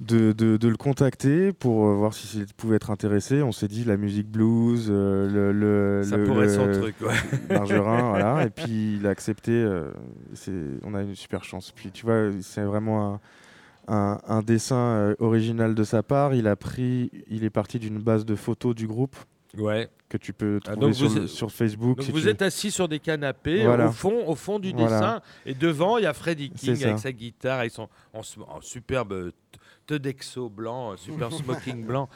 de, de- de le contacter pour euh, voir s'il pouvait être intéressé. On s'est dit la musique blues, euh, le, le- ça le- pourrait être son truc. ouais. (laughs) Margerin, voilà. Et puis il a accepté. euh, on a une super chance. Puis tu vois, c'est vraiment un, un- un dessin euh, original de sa part. Il a pris, il est parti d'une base de photos du groupe Ouais. que tu peux Ah, trouver sur, êtes- Facebook. Donc si vous êtes assis sur des canapés Voilà. au fond, au fond du Voilà. dessin, et devant il y a Freddie King avec sa guitare, avec son en superbe euh, Tedexo blanc, euh, super (laughs) smoking blanc,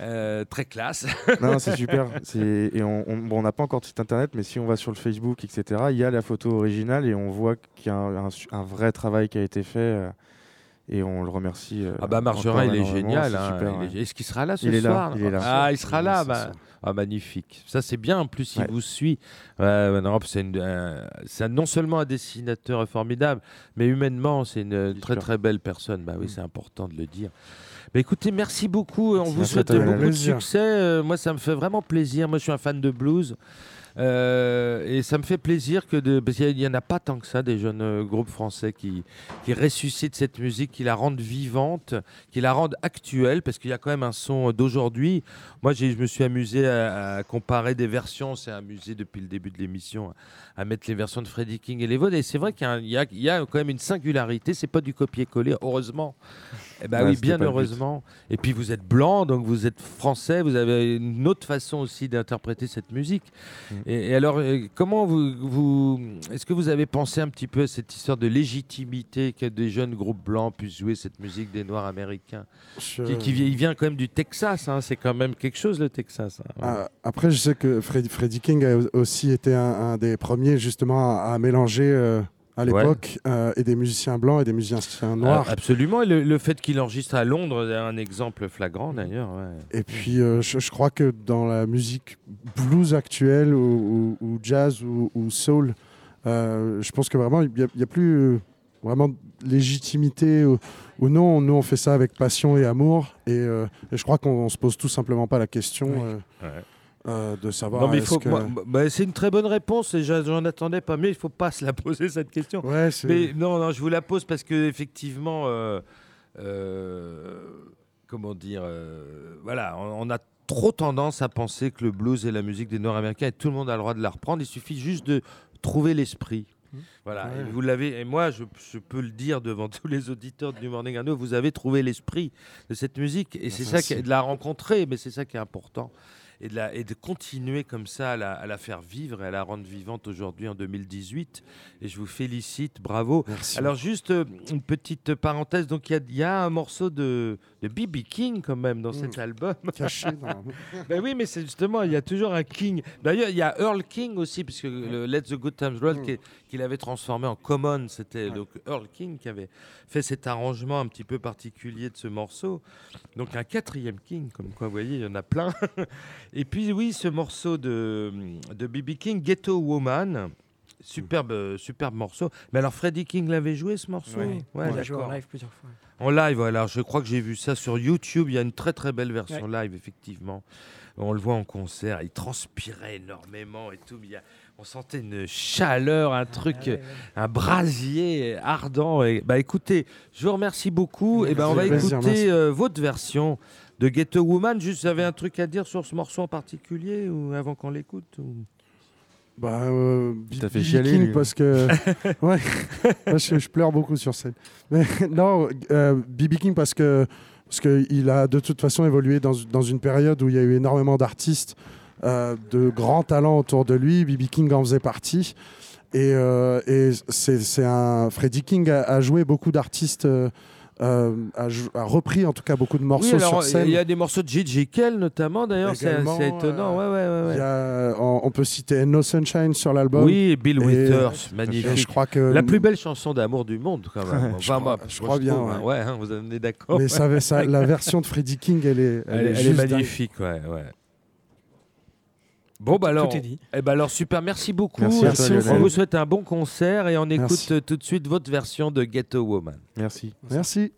euh, très classe. Non, c'est super. (laughs) Et on on- bon, on n'a pas encore de site internet, mais si on va sur le Facebook, etc., il y a la photo originale et on voit qu'il y a un, un vrai travail qui a été fait. Euh, Et on le remercie. euh, Ah bah Margerin, il est génial. hein. ouais. est- Est-ce qu'il sera là ce Il est là, soir il est là. Ah, il sera là. Bah. Ah, magnifique. Ça, c'est bien. En plus, il Ouais. vous suit. Non, c'est non seulement un dessinateur formidable, mais humainement, c'est une très très belle personne. Bah oui, Mm. c'est important de le dire. Bah, écoutez, merci beaucoup. On vous souhaite beaucoup de succès. Euh, moi, ça me fait vraiment plaisir. Moi, je suis un fan de blues. Euh, et ça me fait plaisir que de. Parce qu'il n'y en a pas tant que ça, des jeunes euh, groupes français qui, qui ressuscitent cette musique, qui la rendent vivante, qui la rendent actuelle, parce qu'il y a quand même un son d'aujourd'hui. Moi, je me suis amusé à, à comparer des versions. C'est amusé depuis le début de l'émission à, à mettre les versions de Freddie King et les vôtres. Et c'est vrai qu'il y a, y y quand même une singularité. C'est pas du copier-coller, heureusement. Eh ben Ouais, oui, bien heureusement. Et puis vous êtes blanc, donc vous êtes français. Vous avez une autre façon aussi d'interpréter cette musique. Mm. Et, et alors, euh, comment vous, vous est-ce que vous avez pensé un petit peu à cette histoire de légitimité que des jeunes groupes blancs puissent jouer cette musique des Noirs américains, Je- qui, vient quand même du Texas. hein, c'est quand même quelque chose le Texas. hein. Ah, après, je sais que Fred- Freddie King a aussi été un, un des premiers justement à, à mélanger euh, à Ouais. l'époque euh, et des musiciens blancs et des musiciens noirs. Ah, absolument. Et le, le fait qu'il enregistre à Londres est un exemple flagrant d'ailleurs. ouais. Et puis, euh, je, je crois que dans la musique blues actuelle ou, ou- ou jazz ou, ou soul, euh, je pense que vraiment, il n'y a, plus vraiment de légitimité ou, ou non. Nous, on fait ça avec passion et amour. Et, et je crois qu'on se pose tout simplement pas la question Ouais. Euh, de savoir. Non, mais que- moi- bah, c'est une très bonne réponse. Et j'en attendais pas mieux. Il faut pas se la (laughs) poser cette question. Ouais, Mais non, non, je vous la pose parce que effectivement, euh, euh, comment dire, voilà, on, on a trop tendance à penser que le blues est la musique des Nord-Américains et tout le monde a le droit de la reprendre. Il suffit juste de trouver l'esprit. Mmh. Voilà, Ouais. et vous l'avez, et moi je, je peux le dire devant (laughs) tous les auditeurs du Morning Anno, vous avez trouvé l'esprit de cette musique et c'est ça qui de la rencontrer, mais c'est ça qui est important et de, la, et de continuer comme ça à la, à la faire vivre et à la rendre vivante aujourd'hui en 2018. Et je vous félicite, bravo. Merci. Alors juste euh, une petite parenthèse, donc il y a- il y, a un morceau de de B.B. King quand même dans Mm. cet album. (laughs) caché dans- (laughs) ben oui, mais c'est justement, il y a toujours un King. D'ailleurs, il y a Earl King aussi, puisque le Let the Good Times Roll, Mm. qui- qu'il avait transformé en Common, c'était donc Earl King qui avait fait cet arrangement un petit peu particulier de ce morceau. Donc un quatrième King, comme quoi, vous voyez, il y en a plein. (laughs) Et puis oui, ce morceau de de B.B. King, Ghetto Woman. Superbe, euh, superbe morceau. Mais alors, Freddie King l'avait joué ce morceau Oui, Ouais, on l'a joué en live plusieurs fois. En live, alors je crois que j'ai vu ça sur YouTube. Il y a une très très belle version live, effectivement. On le voit en concert. Il transpirait énormément et tout. mais il y a- on sentait une chaleur, un truc, Ah ouais, ouais. un brasier ardent. Et, bah écoutez, je vous remercie beaucoup. Et ben on va plaisir, écouter euh, votre version de Ghetto Woman. Juste, vous avez un truc à dire sur ce morceau en particulier ou avant qu'on l'écoute ou- Bah, euh, B- fait chialer, parce que (laughs) ouais, Moi, je, je pleure beaucoup sur scène. Mais non, euh, B.B. King parce que parce que il a de toute façon évolué dans, dans une période où il y a eu énormément d'artistes de grands talents autour de lui. B.B. King en faisait partie. Et, euh, et c'est un Freddie King a, a joué beaucoup d'artistes. euh, euh, a, repris en tout cas beaucoup de morceaux Oui, alors sur scène. il y a des morceaux de J.J. Kell notamment. D'ailleurs, c'est étonnant. ouais, ouais, ouais, ouais. Il y a- on, on peut citer No Sunshine sur l'album. Oui, et Bill Withers, Et magnifique. je crois que La plus belle chanson d'amour du monde, quand même. (laughs) Je Enfin, crois- moi, je crois bien, trouve, hein. ouais. Hein, vous en êtes d'accord. Mais ça, ça- la (laughs) version de Freddie King, elle est, Elle, est- elle est dingue. magnifique, ouais, ouais. Bon, bah alors, Tout est dit. eh ben alors super, merci beaucoup. Merci toi, on vous souhaite un bon concert et on écoute Merci. euh, tout de suite votre version de Ghetto Woman. Merci. Merci.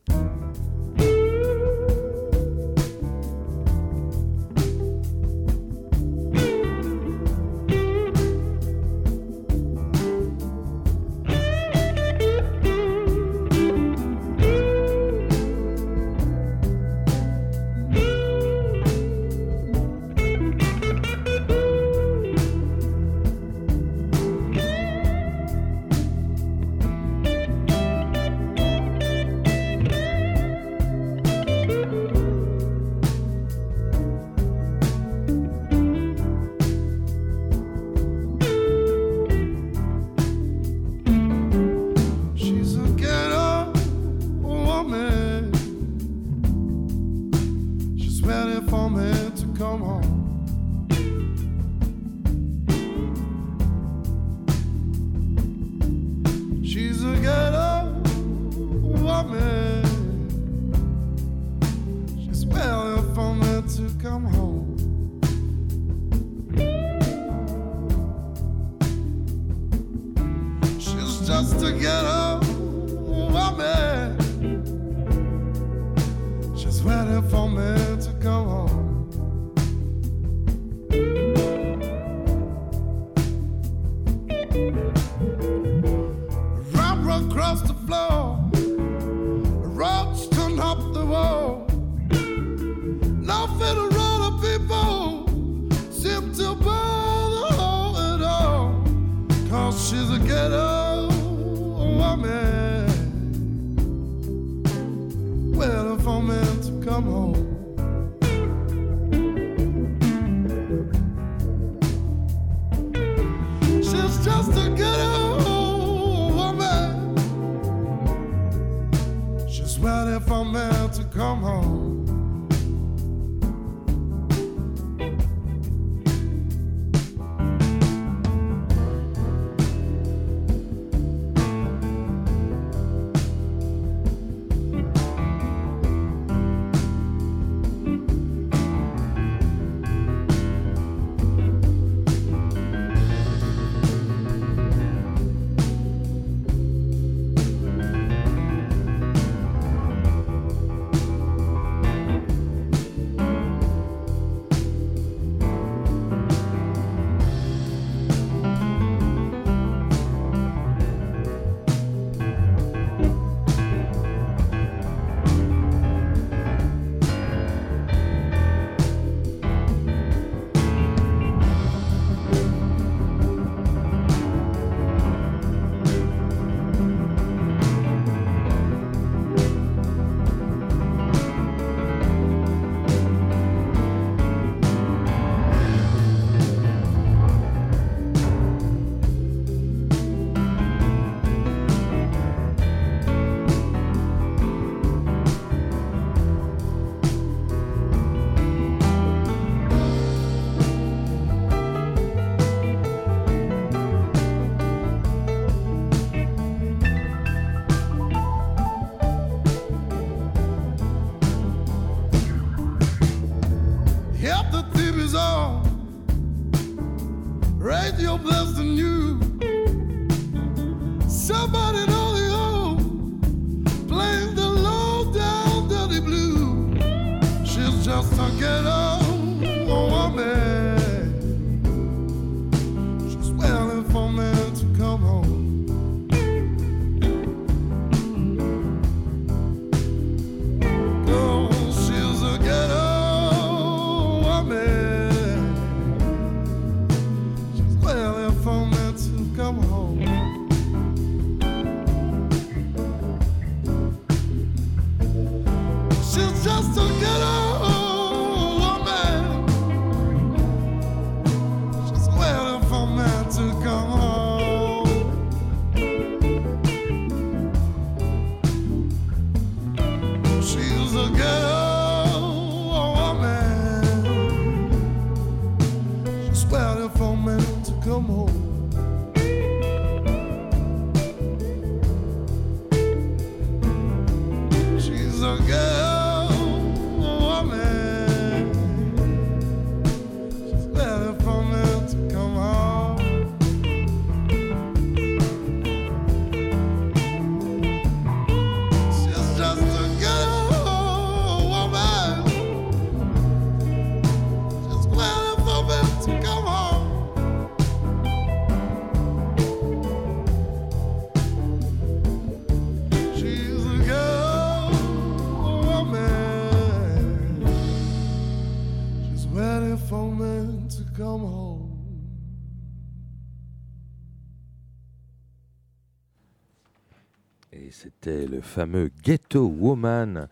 C'était le fameux Ghetto Woman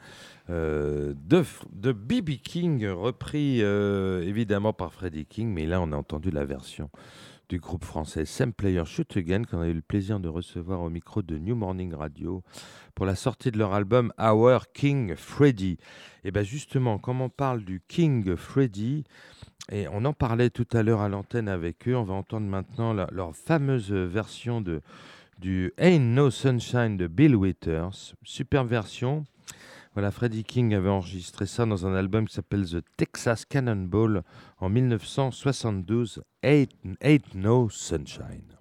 euh, de, de B.B. King, repris euh, évidemment par Freddie King, mais là on a entendu la version du groupe français Sam Player Shoot Again, qu'on a eu le plaisir de recevoir au micro de New Morning Radio pour la sortie de leur album Our King Freddy. Et bien justement, comme on parle du King Freddy, et on en parlait tout à l'heure à l'antenne avec eux, on va entendre maintenant leur fameuse version de, du Ain't No Sunshine de Bill Withers. Super version. Voilà, Freddie King avait enregistré ça dans un album qui s'appelle The Texas Cannonball en 1972. Ain't, Ain't No Sunshine.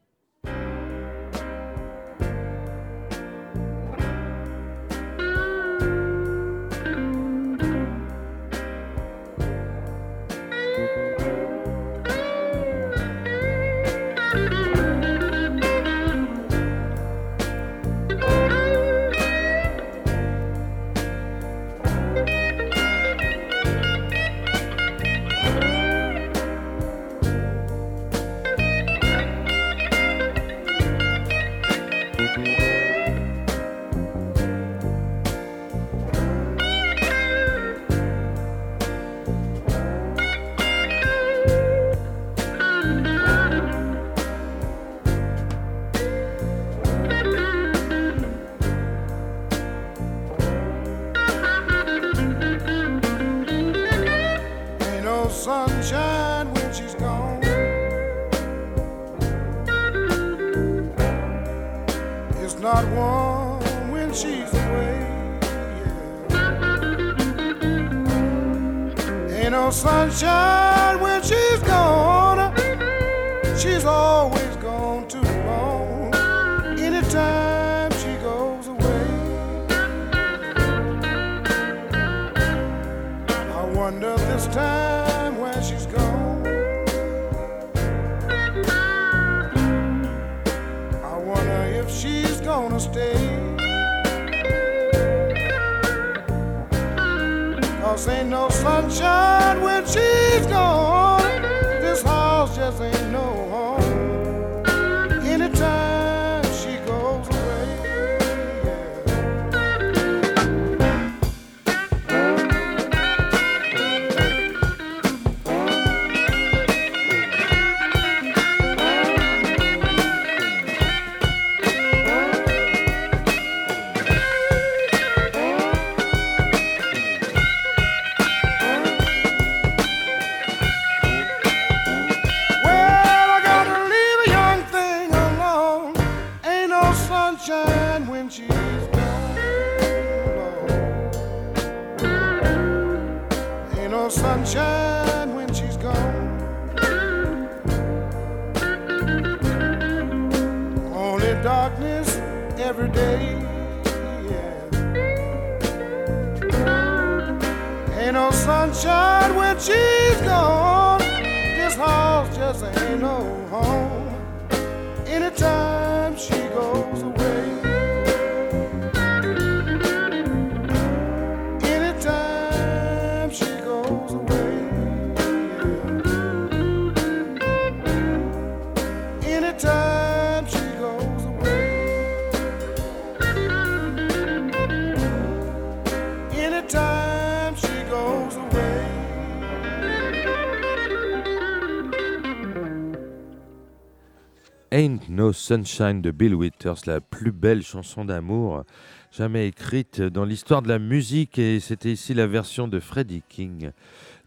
Sunshine de Bill Withers, la plus belle chanson d'amour jamais écrite dans l'histoire de la musique. Et c'était ici la version de Freddie King,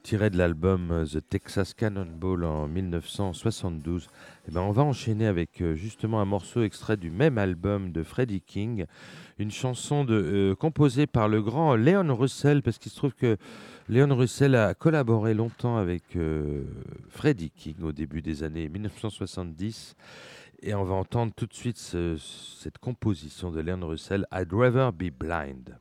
tirée de l'album The Texas Cannonball en 1972. Et ben on va enchaîner avec euh, justement un morceau extrait du même album de Freddie King, une chanson de, euh, composée par le grand Leon Russell, parce qu'il se trouve que Leon Russell a collaboré longtemps avec euh, Freddie King au début des années 1970. Et on va entendre tout de suite ce- cette composition de Leon Russell, I'd Rather Be Blind.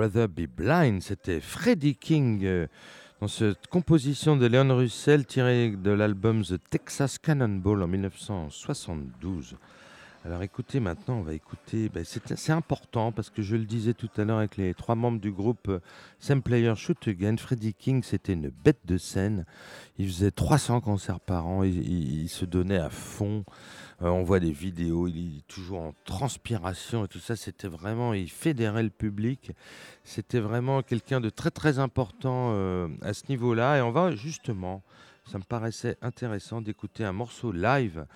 Rather Be Blind. C'était Freddie King euh, dans cette composition de Leon Russell tirée de l'album The Texas Cannonball en 1972. Alors écoutez, maintenant on va écouter, ben, c'est important parce que je le disais tout à l'heure avec les trois membres du groupe euh, Same Player Shoot Again, Freddie King c'était une bête de scène, il faisait 300 concerts par an, il se donnait à fond, Euh, on voit des vidéos, il est toujours en transpiration et tout ça, c'était vraiment, il fédérait le public, c'était vraiment quelqu'un de très très important euh, à ce niveau-là. Et on va justement, ça me paraissait intéressant d'écouter un morceau live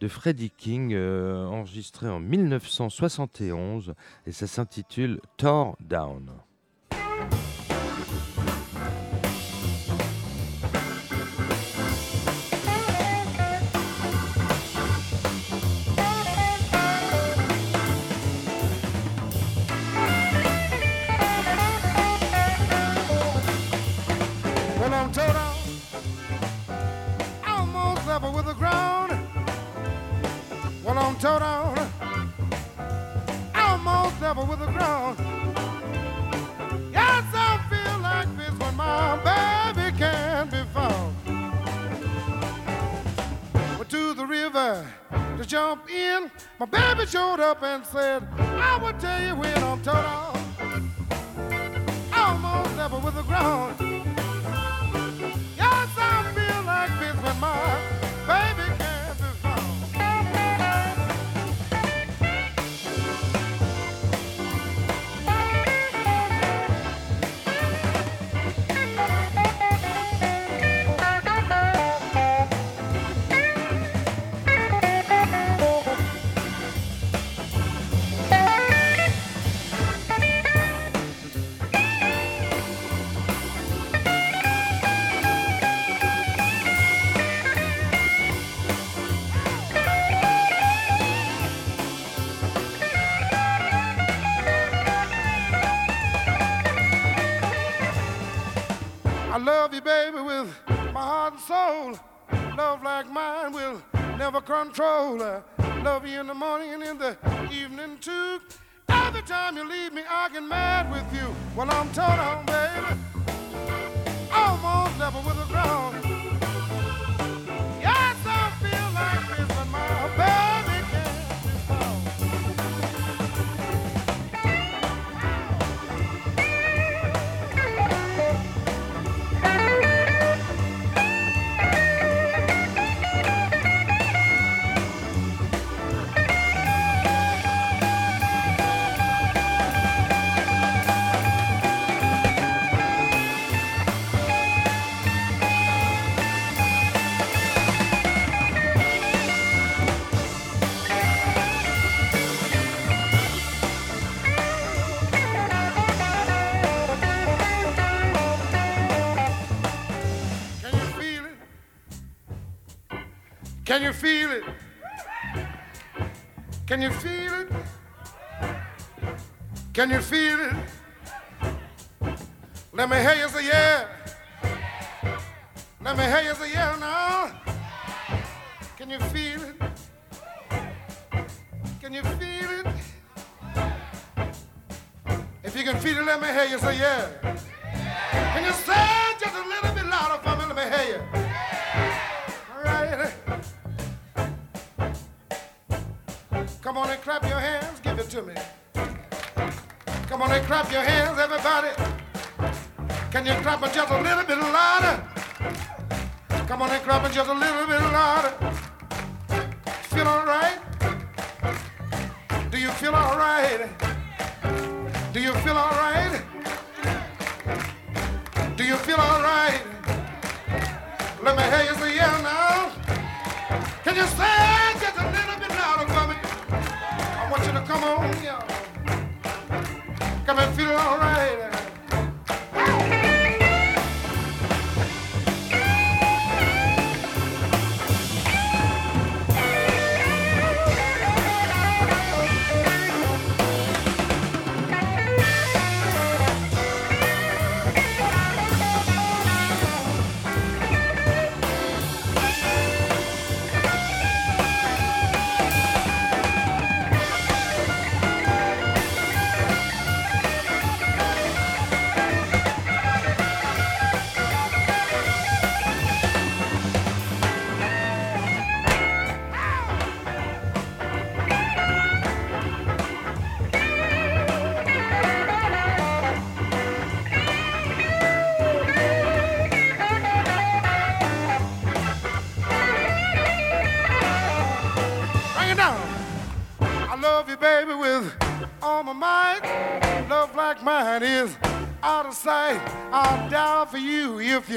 de Freddie King, euh, enregistré en 1971, et ça s'intitule Tore Down. Tore down, almost level with the ground. Yes, I feel like this when my baby can't be found. Went to the river to jump in. My baby showed up and said, I will tell you when I'm tore down, almost level with the ground. Yes, I feel like this when my love you, baby, with my heart and soul. Love like mine will never control. I love you in the morning and in the evening too. Every time you leave me, I get mad with you. Well, I'm torn on, baby. Almost level with the ground. Can you feel it? Can you feel it? Can you feel it? Let me hear you say yeah. Let me hear you say yeah now. Can you feel it? Can you feel it? If you can feel it, let me hear you say yeah. Can you say just a little bit louder for me? Let me hear you. All right. Come on and clap your hands. Give it to me. Come on and clap your hands, everybody. Can you clap it just a little bit louder? Come on and clap it just a little bit louder. Feel all right? Do you feel all right? Do you feel all right? Do you feel all right? Let me hear you say yeah now. Can you say come on, yeah. Come and feel all right.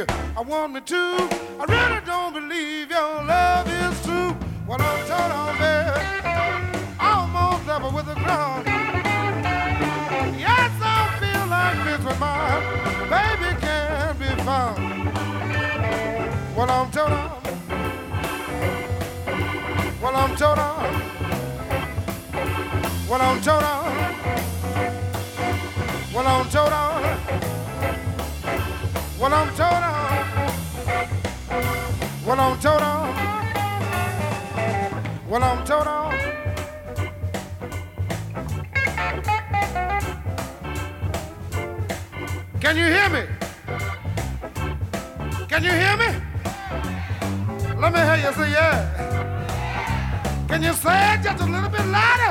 You I want me to. I really don't believe your love is true. What I'm told on, baby, almost level with the ground. Yes, I feel like this with mine. Baby can't be found. What I'm told on. Well, I'm told on. Well, I'm told on. Well, I'm told on. Well, I'm told Well, I'm told on. Can you hear me? Can you hear me? Let me hear you say yeah. Can you say it just a little bit louder?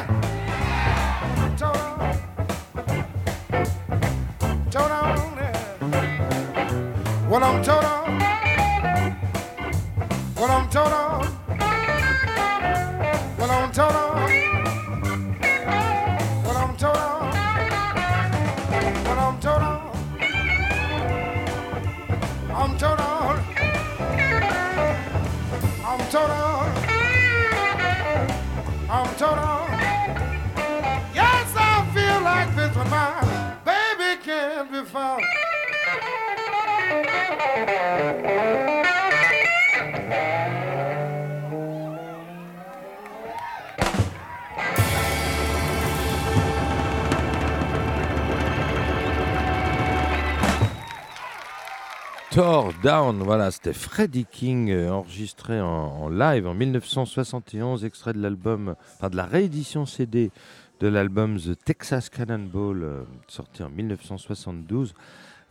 Down, voilà, c'était Freddie King euh, enregistré en, live en 1971, extrait de l'album, enfin de la réédition CD de l'album The Texas Cannonball, euh, sorti en 1972.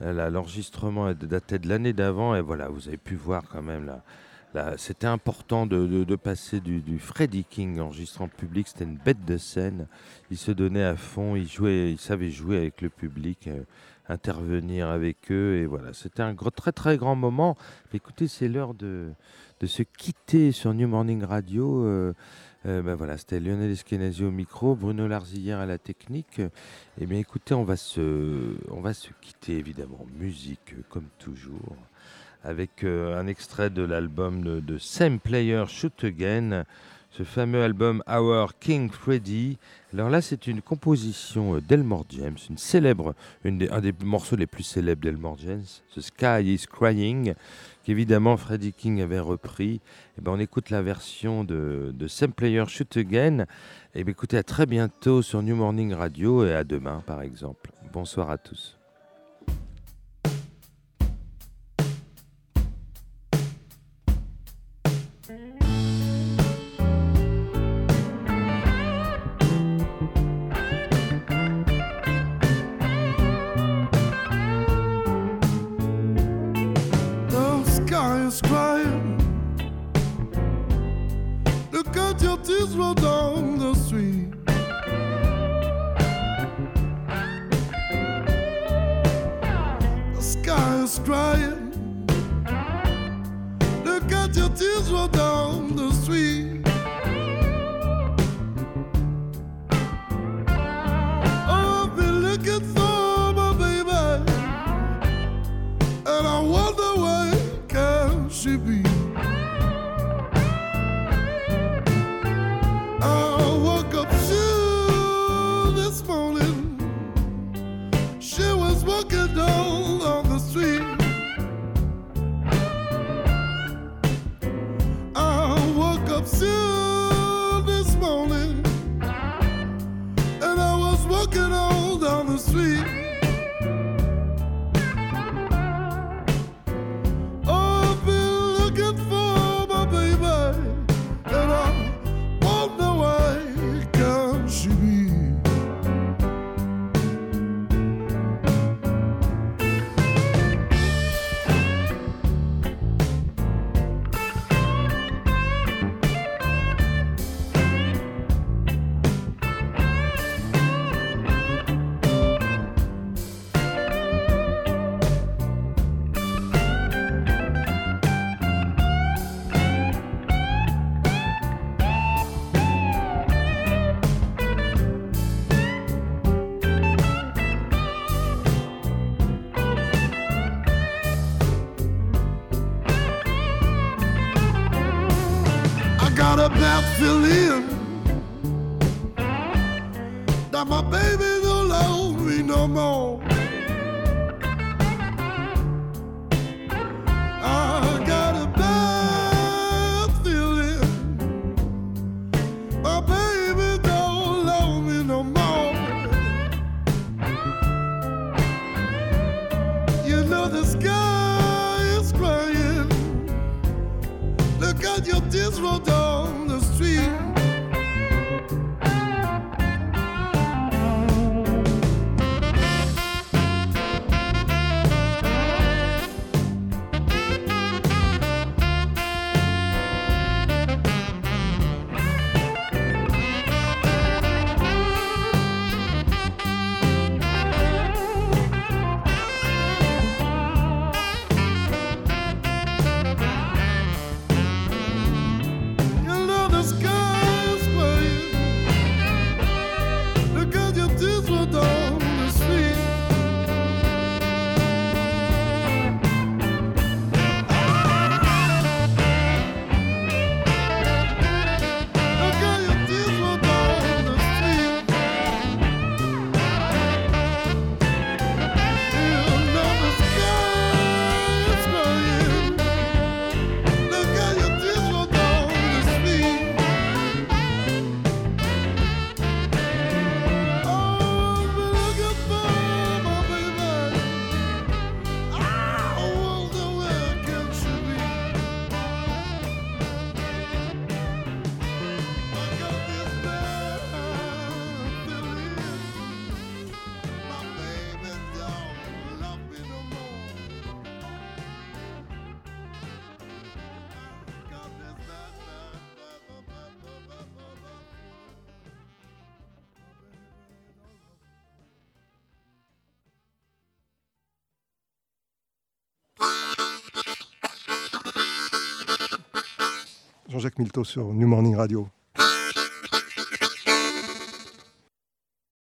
Euh, L'enregistrement daté de l'année d'avant et voilà, vous avez pu voir quand même c'était important de, passer du, du Freddie King enregistré en public, c'était une bête de scène. Il se donnait à fond, il jouait, il savait jouer avec le public. Intervenir avec eux. Et voilà, c'était un très très grand moment. Écoutez, c'est l'heure de, de se quitter sur New Morning Radio. Euh, euh, ben voilà, c'était Lionel Eskenazi au micro, Bruno Larzillière à la technique. Eh bien, écoutez, on va se, on va se quitter évidemment en musique comme toujours, avec euh, un extrait de l'album de, de Same Player Shoot Again, ce fameux album Our King Freddy. Alors là, c'est une composition euh, d'Elmore James, une célèbre, un des morceaux les plus célèbres d'Elmore James, The Sky is Crying, qu'évidemment Freddie King avait repris. Et ben, on écoute la version de, de Same Player Shoot Again. Et bien, écoutez, à très bientôt sur New Morning Radio et à demain, par exemple. Bonsoir à tous. Jean-Jacques Milteau sur New Morning Radio.